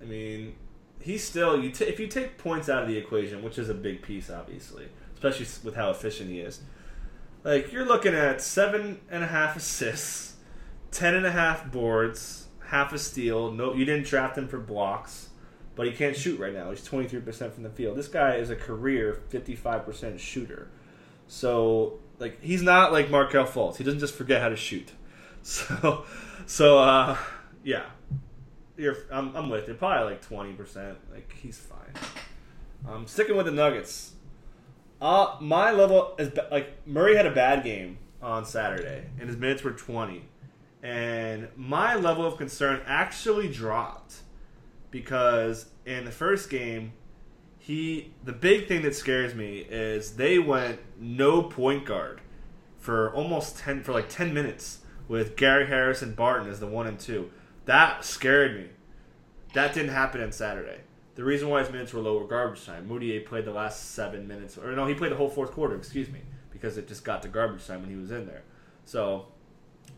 I mean, he's still you. T- if you take points out of the equation, which is a big piece, obviously, especially with how efficient he is. Like you're looking at seven and a half assists, ten and a half boards, half a steal. No, you didn't draft him for blocks, but he can't shoot right now. He's 23 percent from the field. This guy is a career 55 percent shooter. So like he's not like Markelle Fultz. He doesn't just forget how to shoot. So so uh yeah. You're I'm, I'm with it. Probably like 20 percent. Like he's fine. I'm sticking with the Nuggets. Uh my level is like Murray had a bad game on Saturday and his minutes were 20. And my level of concern actually dropped because in the first game he the big thing that scares me is they went no point guard for almost 10 for like 10 minutes with Gary Harris and Barton as the 1 and 2. That scared me. That didn't happen on Saturday. The reason why his minutes were lower garbage time. Mudiay played the last 7 minutes or no, he played the whole fourth quarter, excuse me, because it just got to garbage time when he was in there. So,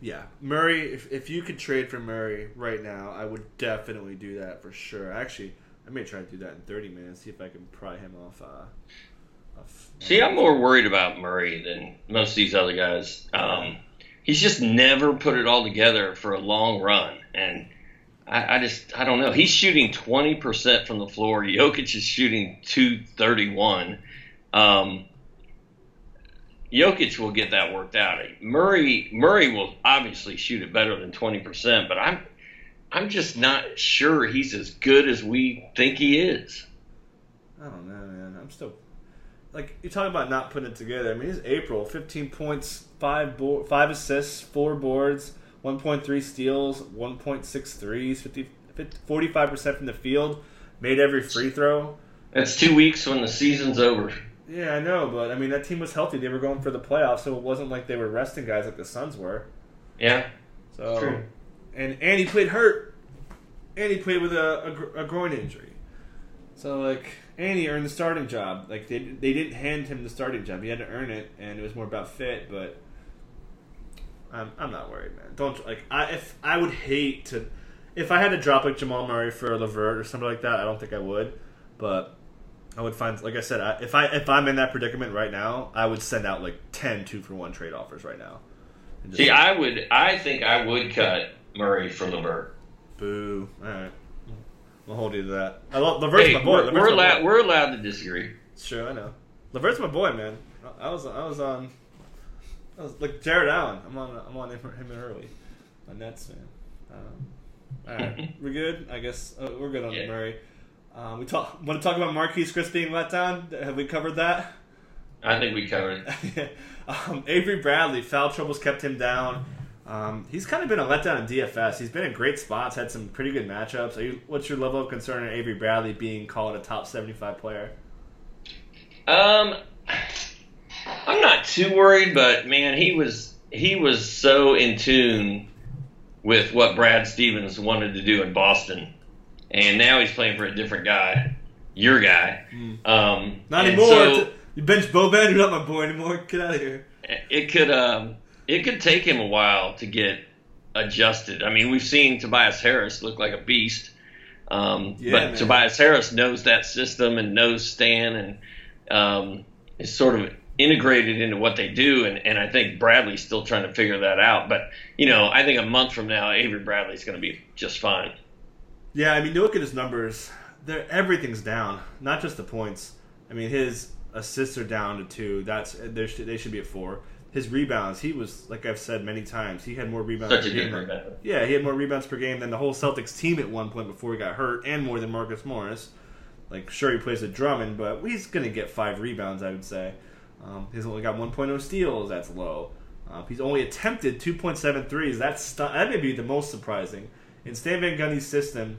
yeah, Murray. If, if you could trade for Murray right now, I would definitely do that for sure. Actually, I may try to do that in 30 minutes. See if I can pry him off. Uh, off See, I'm more worried about Murray than most of these other guys. Um, he's just never put it all together for a long run, and I, I just I don't know. He's shooting 20 percent from the floor. Jokic is shooting 231. Um, Jokic will get that worked out. Murray Murray will obviously shoot it better than 20 percent, but I'm I'm just not sure he's as good as we think he is. I don't know, man. I'm still like you talk about not putting it together. I mean, it's April. 15 points, five bo- five assists, four boards, 1.3 steals, 1.6 threes, 50, 45 percent from the field. Made every free throw. That's two weeks when the season's over. Yeah, I know, but I mean that team was healthy. They were going for the playoffs, so it wasn't like they were resting guys like the Suns were. Yeah. So, True. And and he played hurt, and he played with a, a, a groin injury. So like, and he earned the starting job. Like they they didn't hand him the starting job; he had to earn it, and it was more about fit. But I'm I'm not worried, man. Don't like I if I would hate to if I had to drop like Jamal Murray for LeVert or something like that. I don't think I would, but. I would find, like I said, I, if I if I'm in that predicament right now, I would send out like 10 two for one trade offers right now. Just- See, I would. I think I would cut Murray for LeVert. Boo. All right. We'll hold you to that. I love LeVert's Hey, my boy. we're, LeVert's we're my allowed. boy. We're allowed to disagree. It's true. I know. LeVert's my boy, man. I I was I was on. I was like Jarrett Allen. I'm on I'm on him, him and early. On Nets, man. Um, all right, we're good. I guess uh, we're good on Yeah. Murray. Um, we talk. Want to talk about Marquese Chriss being let down? Have we covered that? I think we covered it. um, Avery Bradley, foul troubles kept him down. Um, he's kind of been a letdown in DFS. He's been in great spots, had some pretty good matchups. Are you, what's your level of concern in Avery Bradley being called a top 75 player? Um, I'm not too worried, but man, he was he was so in tune with what Brad Stevens wanted to do in Boston, and now he's playing for a different guy, your guy. Um, Not anymore. so- you bench Boban, you're not my boy anymore. Get out of here. it could um, it could take him a while to get adjusted. I mean, we've seen Tobias Harris look like a beast, um, Yeah, but man. Tobias Harris knows that system and knows Stan and um, is sort of integrated into what they do. And, and I think Bradley's still trying to figure that out. But you know, I think a month from now, Avery Bradley's going to be just fine. Yeah, I mean, you look at his numbers. They're, everything's down, not just the points. I mean, his assists are down to two. That's they should, they should be at four. His rebounds, he was like I've said many times, he had more rebounds. Such per a game than- Yeah, he had more rebounds per game than the whole Celtics team at one point before he got hurt, and more than Marcus Morris. Like, sure, he plays with Drummond, but he's going to get five rebounds, I would say. Um, he's only got 1.0 steals. That's low. Uh, he's only attempted 2.7 threes. That's stu- that may be the most surprising. In Stan Van Gundy's system,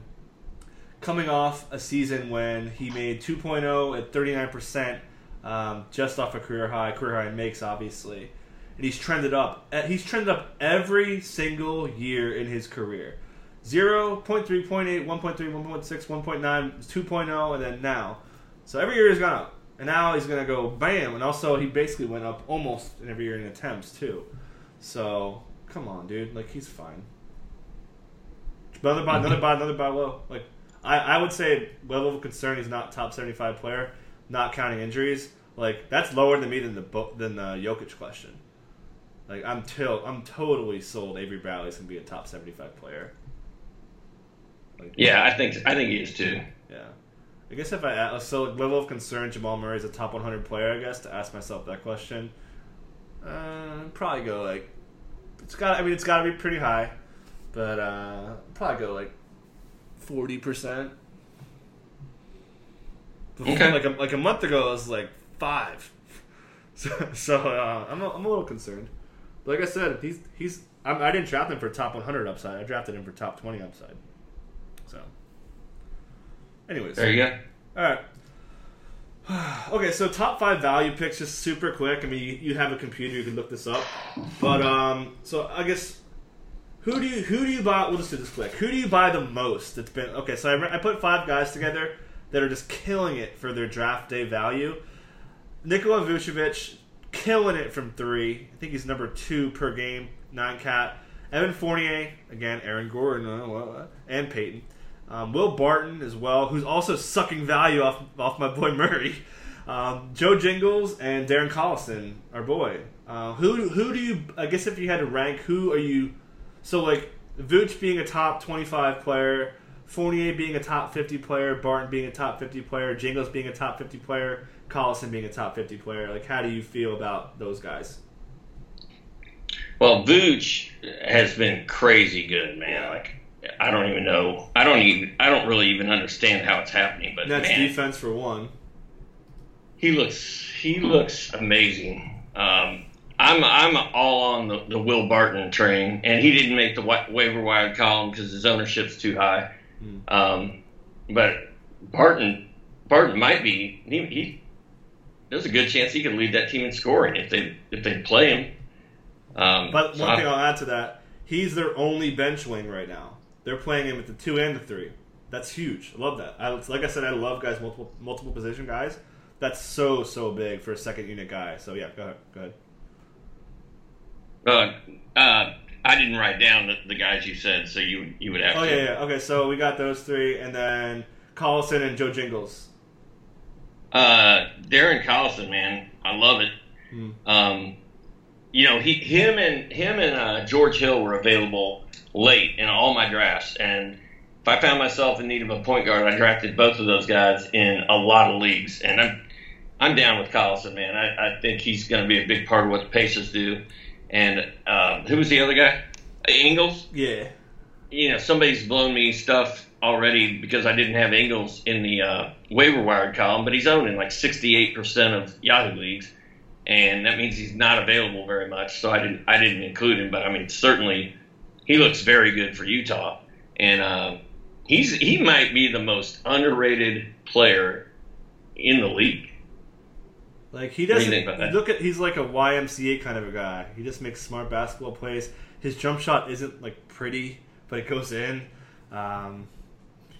coming off a season when he made 2.0 at 39%, um, just off a career high, career high in makes, obviously. And he's trended up. Uh, He's trended up every single year in his career. 0, 0.3, 0.8, 1.3, 1.6, 1.9, 2.0, and then now. So every year he's gone up. And now he's going to go bam. And also, he basically went up almost in every year in attempts, too. So, come on, dude. Like, he's fine. Another by, another by, another by low. Like, I, I would say level of concern he's not top 75 player, not counting injuries. Like, that's lower than me than the than the Jokic question. Like, I'm till I'm totally sold Avery Bradley's gonna be a top 75 player. Like, Yeah, I think I think he is too. yeah. I guess if I so level of concern, Jamal Murray is a top 100 player. I guess to ask myself that question, uh, probably go like it's got. I mean, it's got to be pretty high, but uh, probably go like 40 percent. Okay. Like a, like a month ago, it was like five. So, so uh, I'm a, I'm a little concerned. But like I said, he's he's I'm, I didn't draft him for top 100 upside. I drafted him for top 20 upside. So, anyways, There you go. all right. Okay, so top five value picks, just super quick. I mean, you, you have a computer, you can look this up. But um, so I guess who do you who do you buy? We'll just do this quick. Who do you buy the most? It's been okay. So I, I put five guys together that are just killing it for their draft day value. Nikola Vucevic killing it from three. I think he's number two per game, nine cat. Evan Fournier again, Aaron Gordon, uh, uh, and Payton. Um, Will Barton as well, who's also sucking value off off my boy Murray. Um, Joe Jingles and Darren Collison, our boy. Uh, who who do you? I guess if you had to rank, who are you? So like Vooch being a top twenty five player, Fournier being a top fifty player, Barton being a top fifty player, Jingles being a top fifty player, Collison being a top fifty player. Like, how do you feel about those guys? Well, Vooch has been crazy good, man. Like I don't even know. I don't even. I don't really even understand how it's happening. But That's man, defense for one. he looks. He looks amazing. Um, I'm. I'm all on the, the Will Barton train, and he didn't make the wa- waiver wire column because his ownership's too high. Hmm. Um, but Barton. Barton might be. He, he. There's a good chance he could lead that team in scoring if they if they play him. Um, But so one thing I'll add to that, he's their only bench wing right now. They're playing him at the two and the three. That's huge. I love that. I, like I said, I love guys multiple multiple position guys. That's so so big for a second unit guy. So yeah, go ahead. Go ahead. Uh, uh, I didn't write down the, the guys you said, so you you would have Oh to. yeah, yeah. Okay, so we got those three, and then Collison and Joe Jingles. Uh, Darren Collison, man, I love it. Hmm. Um, you know, he, him and him and uh, George Hill were available late in all my drafts, and if I found myself in need of a point guard, I drafted both of those guys in a lot of leagues, and I'm I'm down with Collison, man. I, I think he's going to be a big part of what the Pacers do. And um, who was the other guy? Ingles. Yeah. You know, somebody's blown me stuff already because I didn't have Ingles in the uh, waiver wire column, but he's owning like 68% of Yahoo leagues, and that means he's not available very much. So I didn't I didn't include him, but I mean certainly he looks very good for Utah, and uh, he's he might be the most underrated player in the league. Like he do doesn't that? look at. He's like a YMCA kind of a guy. He just makes smart basketball plays. His jump shot isn't like pretty, but it goes in. Um,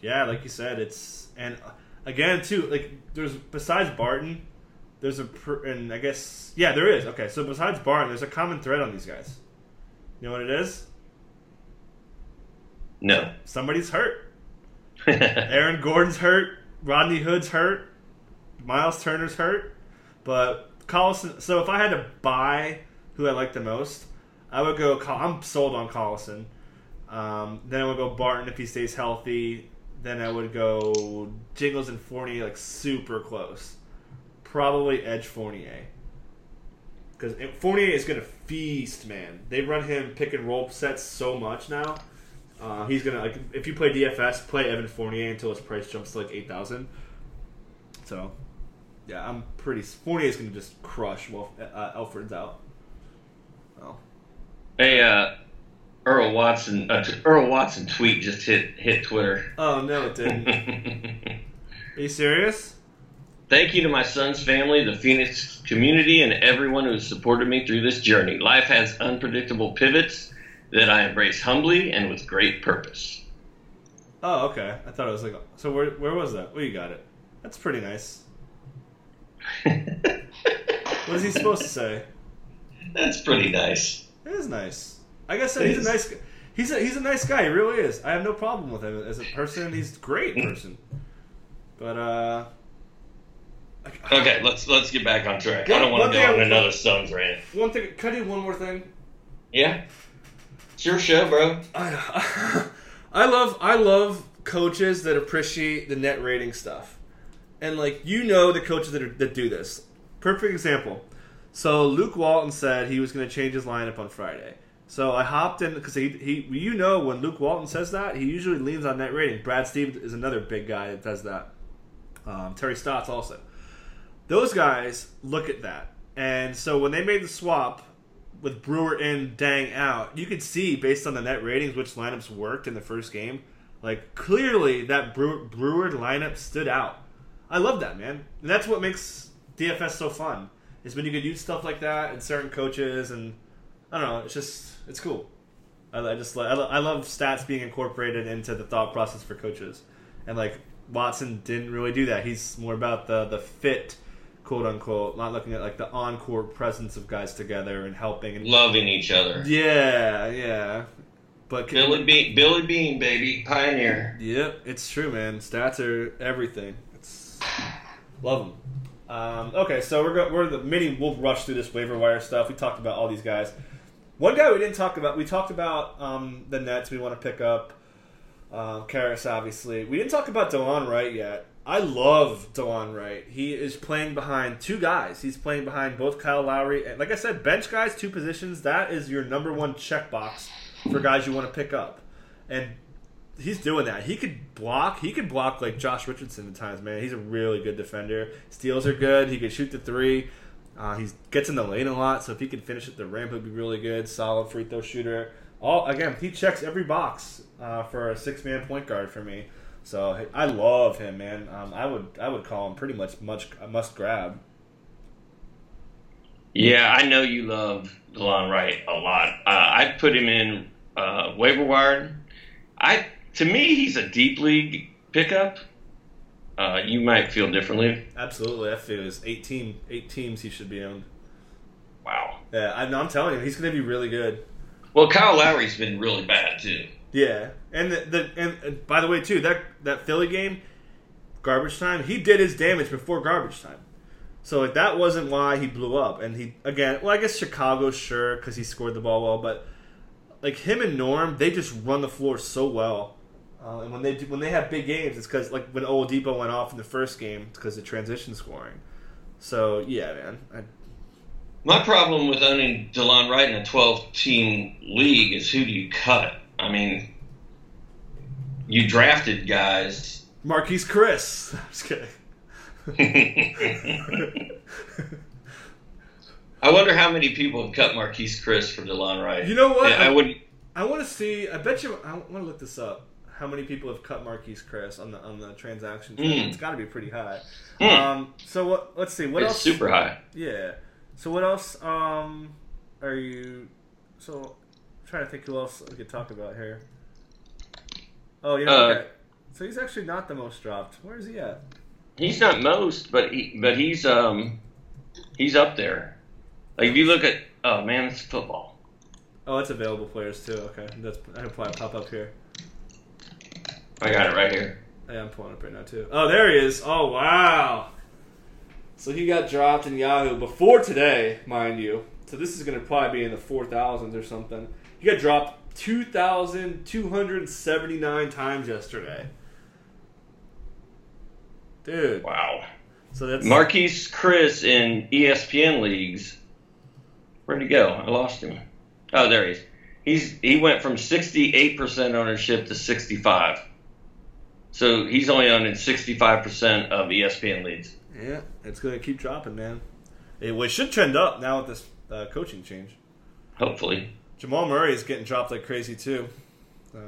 yeah, like you said, it's and again too. Like there's besides Barton, there's a pr- and I guess yeah, there is. Okay, so besides Barton, there's a common thread on these guys. You know what it is? No. Somebody's hurt. Aaron Gordon's hurt. Rodney Hood's hurt. Miles Turner's hurt. But Collison. So if I had to buy who I like the most, I would go. I'm sold on Collison. Um, then I would go Barton if he stays healthy. Then I would go Jingles and Fournier like super close. Probably Edge Fournier. Because Fournier is going to feast, man. They run him pick and roll sets so much now. Uh, he's gonna like if you play DFS, play Evan Fournier until his price jumps to like eight thousand. So, yeah, I'm pretty. Fournier is gonna just crush while uh, Alfred's out. Oh, Hey, uh, Earl Watson. Uh, Earl Watson tweet just hit hit Twitter. oh no, it didn't. Are you serious? Thank you to my Suns family, the Phoenix community, and everyone who has supported me through this journey. Life has unpredictable pivots that I embrace humbly and with great purpose. Oh, okay. I thought it was like. So where where was that? Well, you got it. That's pretty nice. What is he supposed to say? That's pretty nice. It is nice. I guess he's a nice. He's a he's a nice guy. He really is. I have no problem with him as a person. He's a great person. But uh. Okay, let's let's get back on track. One- I don't want to go on another Suns rant. One thing. Can I do one more thing? Yeah, it's your show, bro. I, I love I love coaches that appreciate the net rating stuff, and like you know the coaches that are, that do this. Perfect example. So Luke Walton said he was going to change his lineup on Friday. So I hopped in because he, he you know when Luke Walton says that he usually leans on net rating. Brad Stevens is another big guy that does that. Um, Terry Stotts also. Those guys look at that, and so when they made the swap with Brewer in, Deng out, you could see based on the net ratings which lineups worked in the first game. Like clearly that Brewer, Brewer lineup stood out. I love that man, and that's what makes DFS so fun. Is when you could use stuff like that and certain coaches, and I don't know, it's just it's cool. I, I just I, I love stats being incorporated into the thought process for coaches, and like Watson didn't really do that. He's more about the the fit, quote unquote, not looking at like the on court presence of guys together and helping and Loving each other. yeah, yeah. But can, Billy Beane, Billy Beane, baby, pioneer. Yep, it's true, man. Stats are everything. It's love them. Um, okay, so we're go- we're the mini. We'll rush through this waiver wire stuff. We talked about all these guys. One guy we didn't talk about. We talked about um, the Nets. We want to pick up um, Caris, obviously. We didn't talk about Delon Wright yet. I love Delon Wright. He is playing behind two guys. He's playing behind both Kyle Lowry and, like I said, bench guys, two positions. That is your number one checkbox for guys you want to pick up. And he's doing that. He could block. He could block like Josh Richardson at times, man. He's a really good defender. Steals are good. He could shoot the three. Uh, he gets in the lane a lot, so if he can finish at the rim, he'll be really good. Solid free throw shooter. All again, he checks every box uh, for a six man point guard for me. So I love him, man. Um, I would I would call him pretty much much must grab. Yeah, I know you love Delon Wright a lot. Uh, I'd put him in uh, waiver wire. I to me, he's a deep league pickup. Uh, you might feel differently. Absolutely, I feel it's eight team eight teams he should be owned. Wow. Yeah, I, I'm telling you, he's going to be really good. Well, Kyle Lowry's been really bad too. Yeah, and the, the and, and by the way too that that Philly game, garbage time. He did his damage before garbage time, so like that wasn't why he blew up. And he again, well, I guess Chicago sure because he scored the ball well, but like him and Norm, they just run the floor so well. Uh, and when they do, when they have big games, it's because like when Oladipo went off in the first game it's because of transition scoring. So yeah, man, I, My problem with owning Delon Wright in a 12 team league is who do you cut? I mean, you drafted guys. Marquese Chriss. I'm Just kidding. I wonder how many people have cut Marquese Chriss for Delon Wright. You know what? Yeah, I would. I want to see. I bet you. I want to look this up. How many people have cut Marquese Chriss on the on the transaction? Mm. It's got to be pretty high. Hmm. Um. So what? Let's see. What it's else? super high. Yeah. So what else? Um. Are you? So I'm trying to think who else we could talk about here. Oh, yeah. Uh, okay. So he's actually not the most dropped. Where is he at? He's not most, but he, but he's um He's up there. Like if you look at, oh man, it's football. Oh, it's available players too. Okay, that's I probably pop up here. I got it right here. Yeah, I'm pulling up right now too. Oh, there he is. Oh, wow. So he got dropped in Yahoo before today, mind you. So this is going to probably be in the 4,000s or something. He got dropped 2,279 times yesterday. Dude. Wow. So that's Marquese Chriss in ESPN leagues. Where'd he go? I lost him. Oh, there he is. He's he went from 68% ownership to 65. So he's only owning 65% of ESPN leads. yeah, it's going to keep dropping, man. It, it should trend up now with this uh, coaching change. Hopefully. Jamal Murray is getting dropped like crazy too. So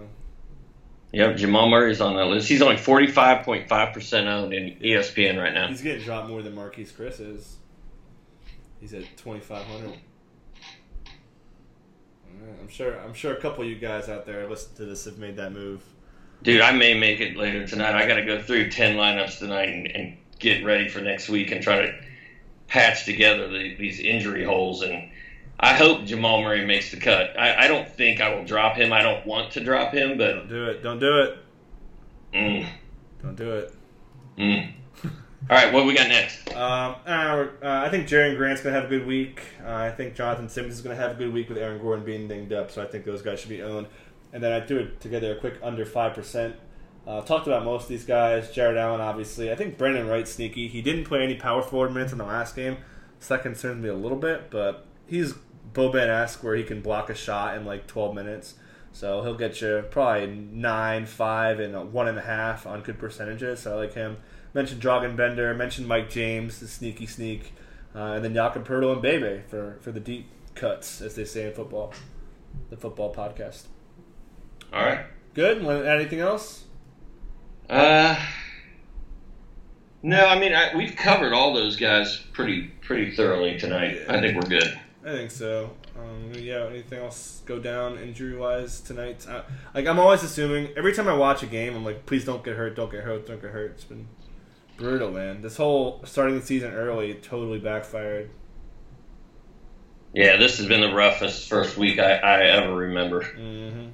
Yep, Jamal Murray's on that list. He's only 45.5% owned in ESPN right now. He's getting dropped more than Marquese Chriss is. He's at twenty five hundred. I'm sure. I'm sure a couple of you guys out there listening to this have made that move. Dude, I may make it later tonight. I got to go through 10 lineups tonight and, and get ready for next week and try to patch together the, these injury holes. And I hope Jamal Murray makes the cut. I, I don't think I will drop him. I don't want to drop him, but Don't do it. Don't do it. mm, Don't do it. mm. All right, what we got next? Um, uh, uh, I think Jaron Grant's gonna have a good week. Uh, I think Jonathan Simmons is gonna have a good week with Aaron Gordon being dinged up. So I think those guys should be owned. And then I threw it together a quick under five percent. Uh, talked about most of these guys. Jarrett Allen, obviously. I think Brandan Wright sneaky. He didn't play any power forward minutes in the last game, so that concerns me a little bit. But he's Boban esque where he can block a shot in like 12 minutes. So he'll get you probably nine, five, and one and a half on good percentages. So I like him. Mentioned Dragan Bender. Mentioned Mike James, the sneaky sneak, uh, and then Jakob and Bebe for for the deep cuts, as they say in football. The football podcast. All right. Good. Want to add anything else? Uh, no, I mean I, we've covered all those guys pretty pretty thoroughly tonight. I think we're good. I think so. Um, yeah. Anything else go down injury wise tonight? Uh, like I'm always assuming every time I watch a game, I'm like, please don't get hurt, don't get hurt, don't get hurt. It's been brutal, man. This whole starting the season early totally backfired. Yeah, this has been the roughest first week I, I ever remember. Mm-hmm.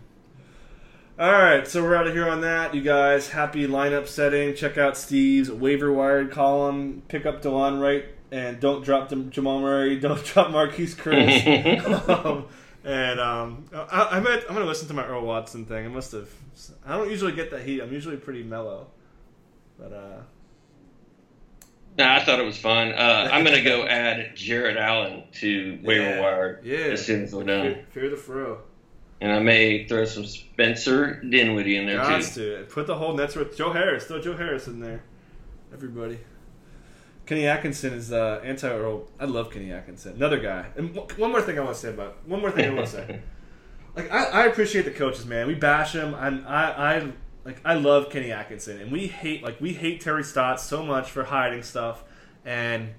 All right, so we're out of here on that. You guys, happy lineup setting. Check out Steve's waiver wired column. Pick up Delon Wright and don't drop Jam- Jamal Murray. Don't drop Marquese Chriss. um, and um, I, I might, I'm going to listen to my Earl Watson thing. I must have. I don't usually get that heat. I'm usually pretty mellow. But uh, Nah, I thought it was fun. Uh, I'm gonna go add Jarrett Allen to waiver Yeah. wire Yeah. as soon as we're done, fear, fear the fro. And I may throw some Spencer Dinwiddie in there Gots too. to put the whole Nets with Joe Harris. Throw Joe Harris in there. Everybody. Kenny Atkinson is uh, anti Earl. I love Kenny Atkinson. Another guy. And w- one more thing I want to say about. One more thing I want to say. Like I, I appreciate the coaches, man. We bash him. I'm, I I like I love Kenny Atkinson, and we hate like we hate Terry Stotts so much for hiding stuff, and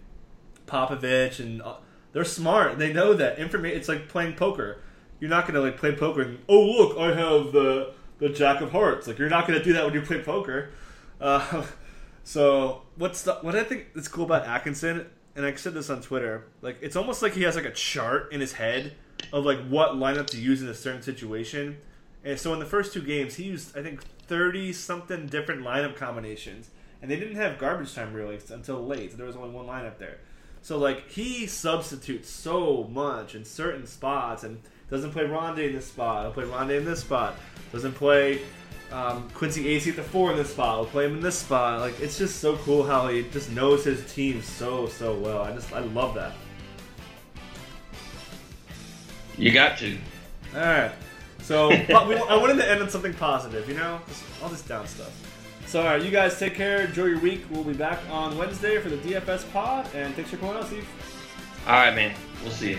Popovich, and uh, they're smart. They know that information. It's like playing poker. You're not gonna like play poker. And, oh look, I have the the Jack of Hearts. Like you're not gonna do that when you play poker. Uh, so what's the what I think is cool about Atkinson, and I said this on Twitter. Like it's almost like he has like a chart in his head of like what lineup to use in a certain situation. And so in the first two games, he used I think thirty something different lineup combinations, and they didn't have garbage time really until late. So there was only one lineup there. So like he substitutes so much in certain spots, and doesn't play Rondae in this spot. He'll play Rondae in this spot. Doesn't play um, Quincy Acy at the four in this spot. He'll play him in this spot. Like it's just so cool how he just knows his team so so well. I just I love that. You got to. All right. So but we, I wanted to end on something positive, you know, Just all this down stuff. So all right, you guys take care. Enjoy your week. We'll be back on Wednesday for the DFS pod. And thanks for calling out, Steve. All right, man. We'll see you.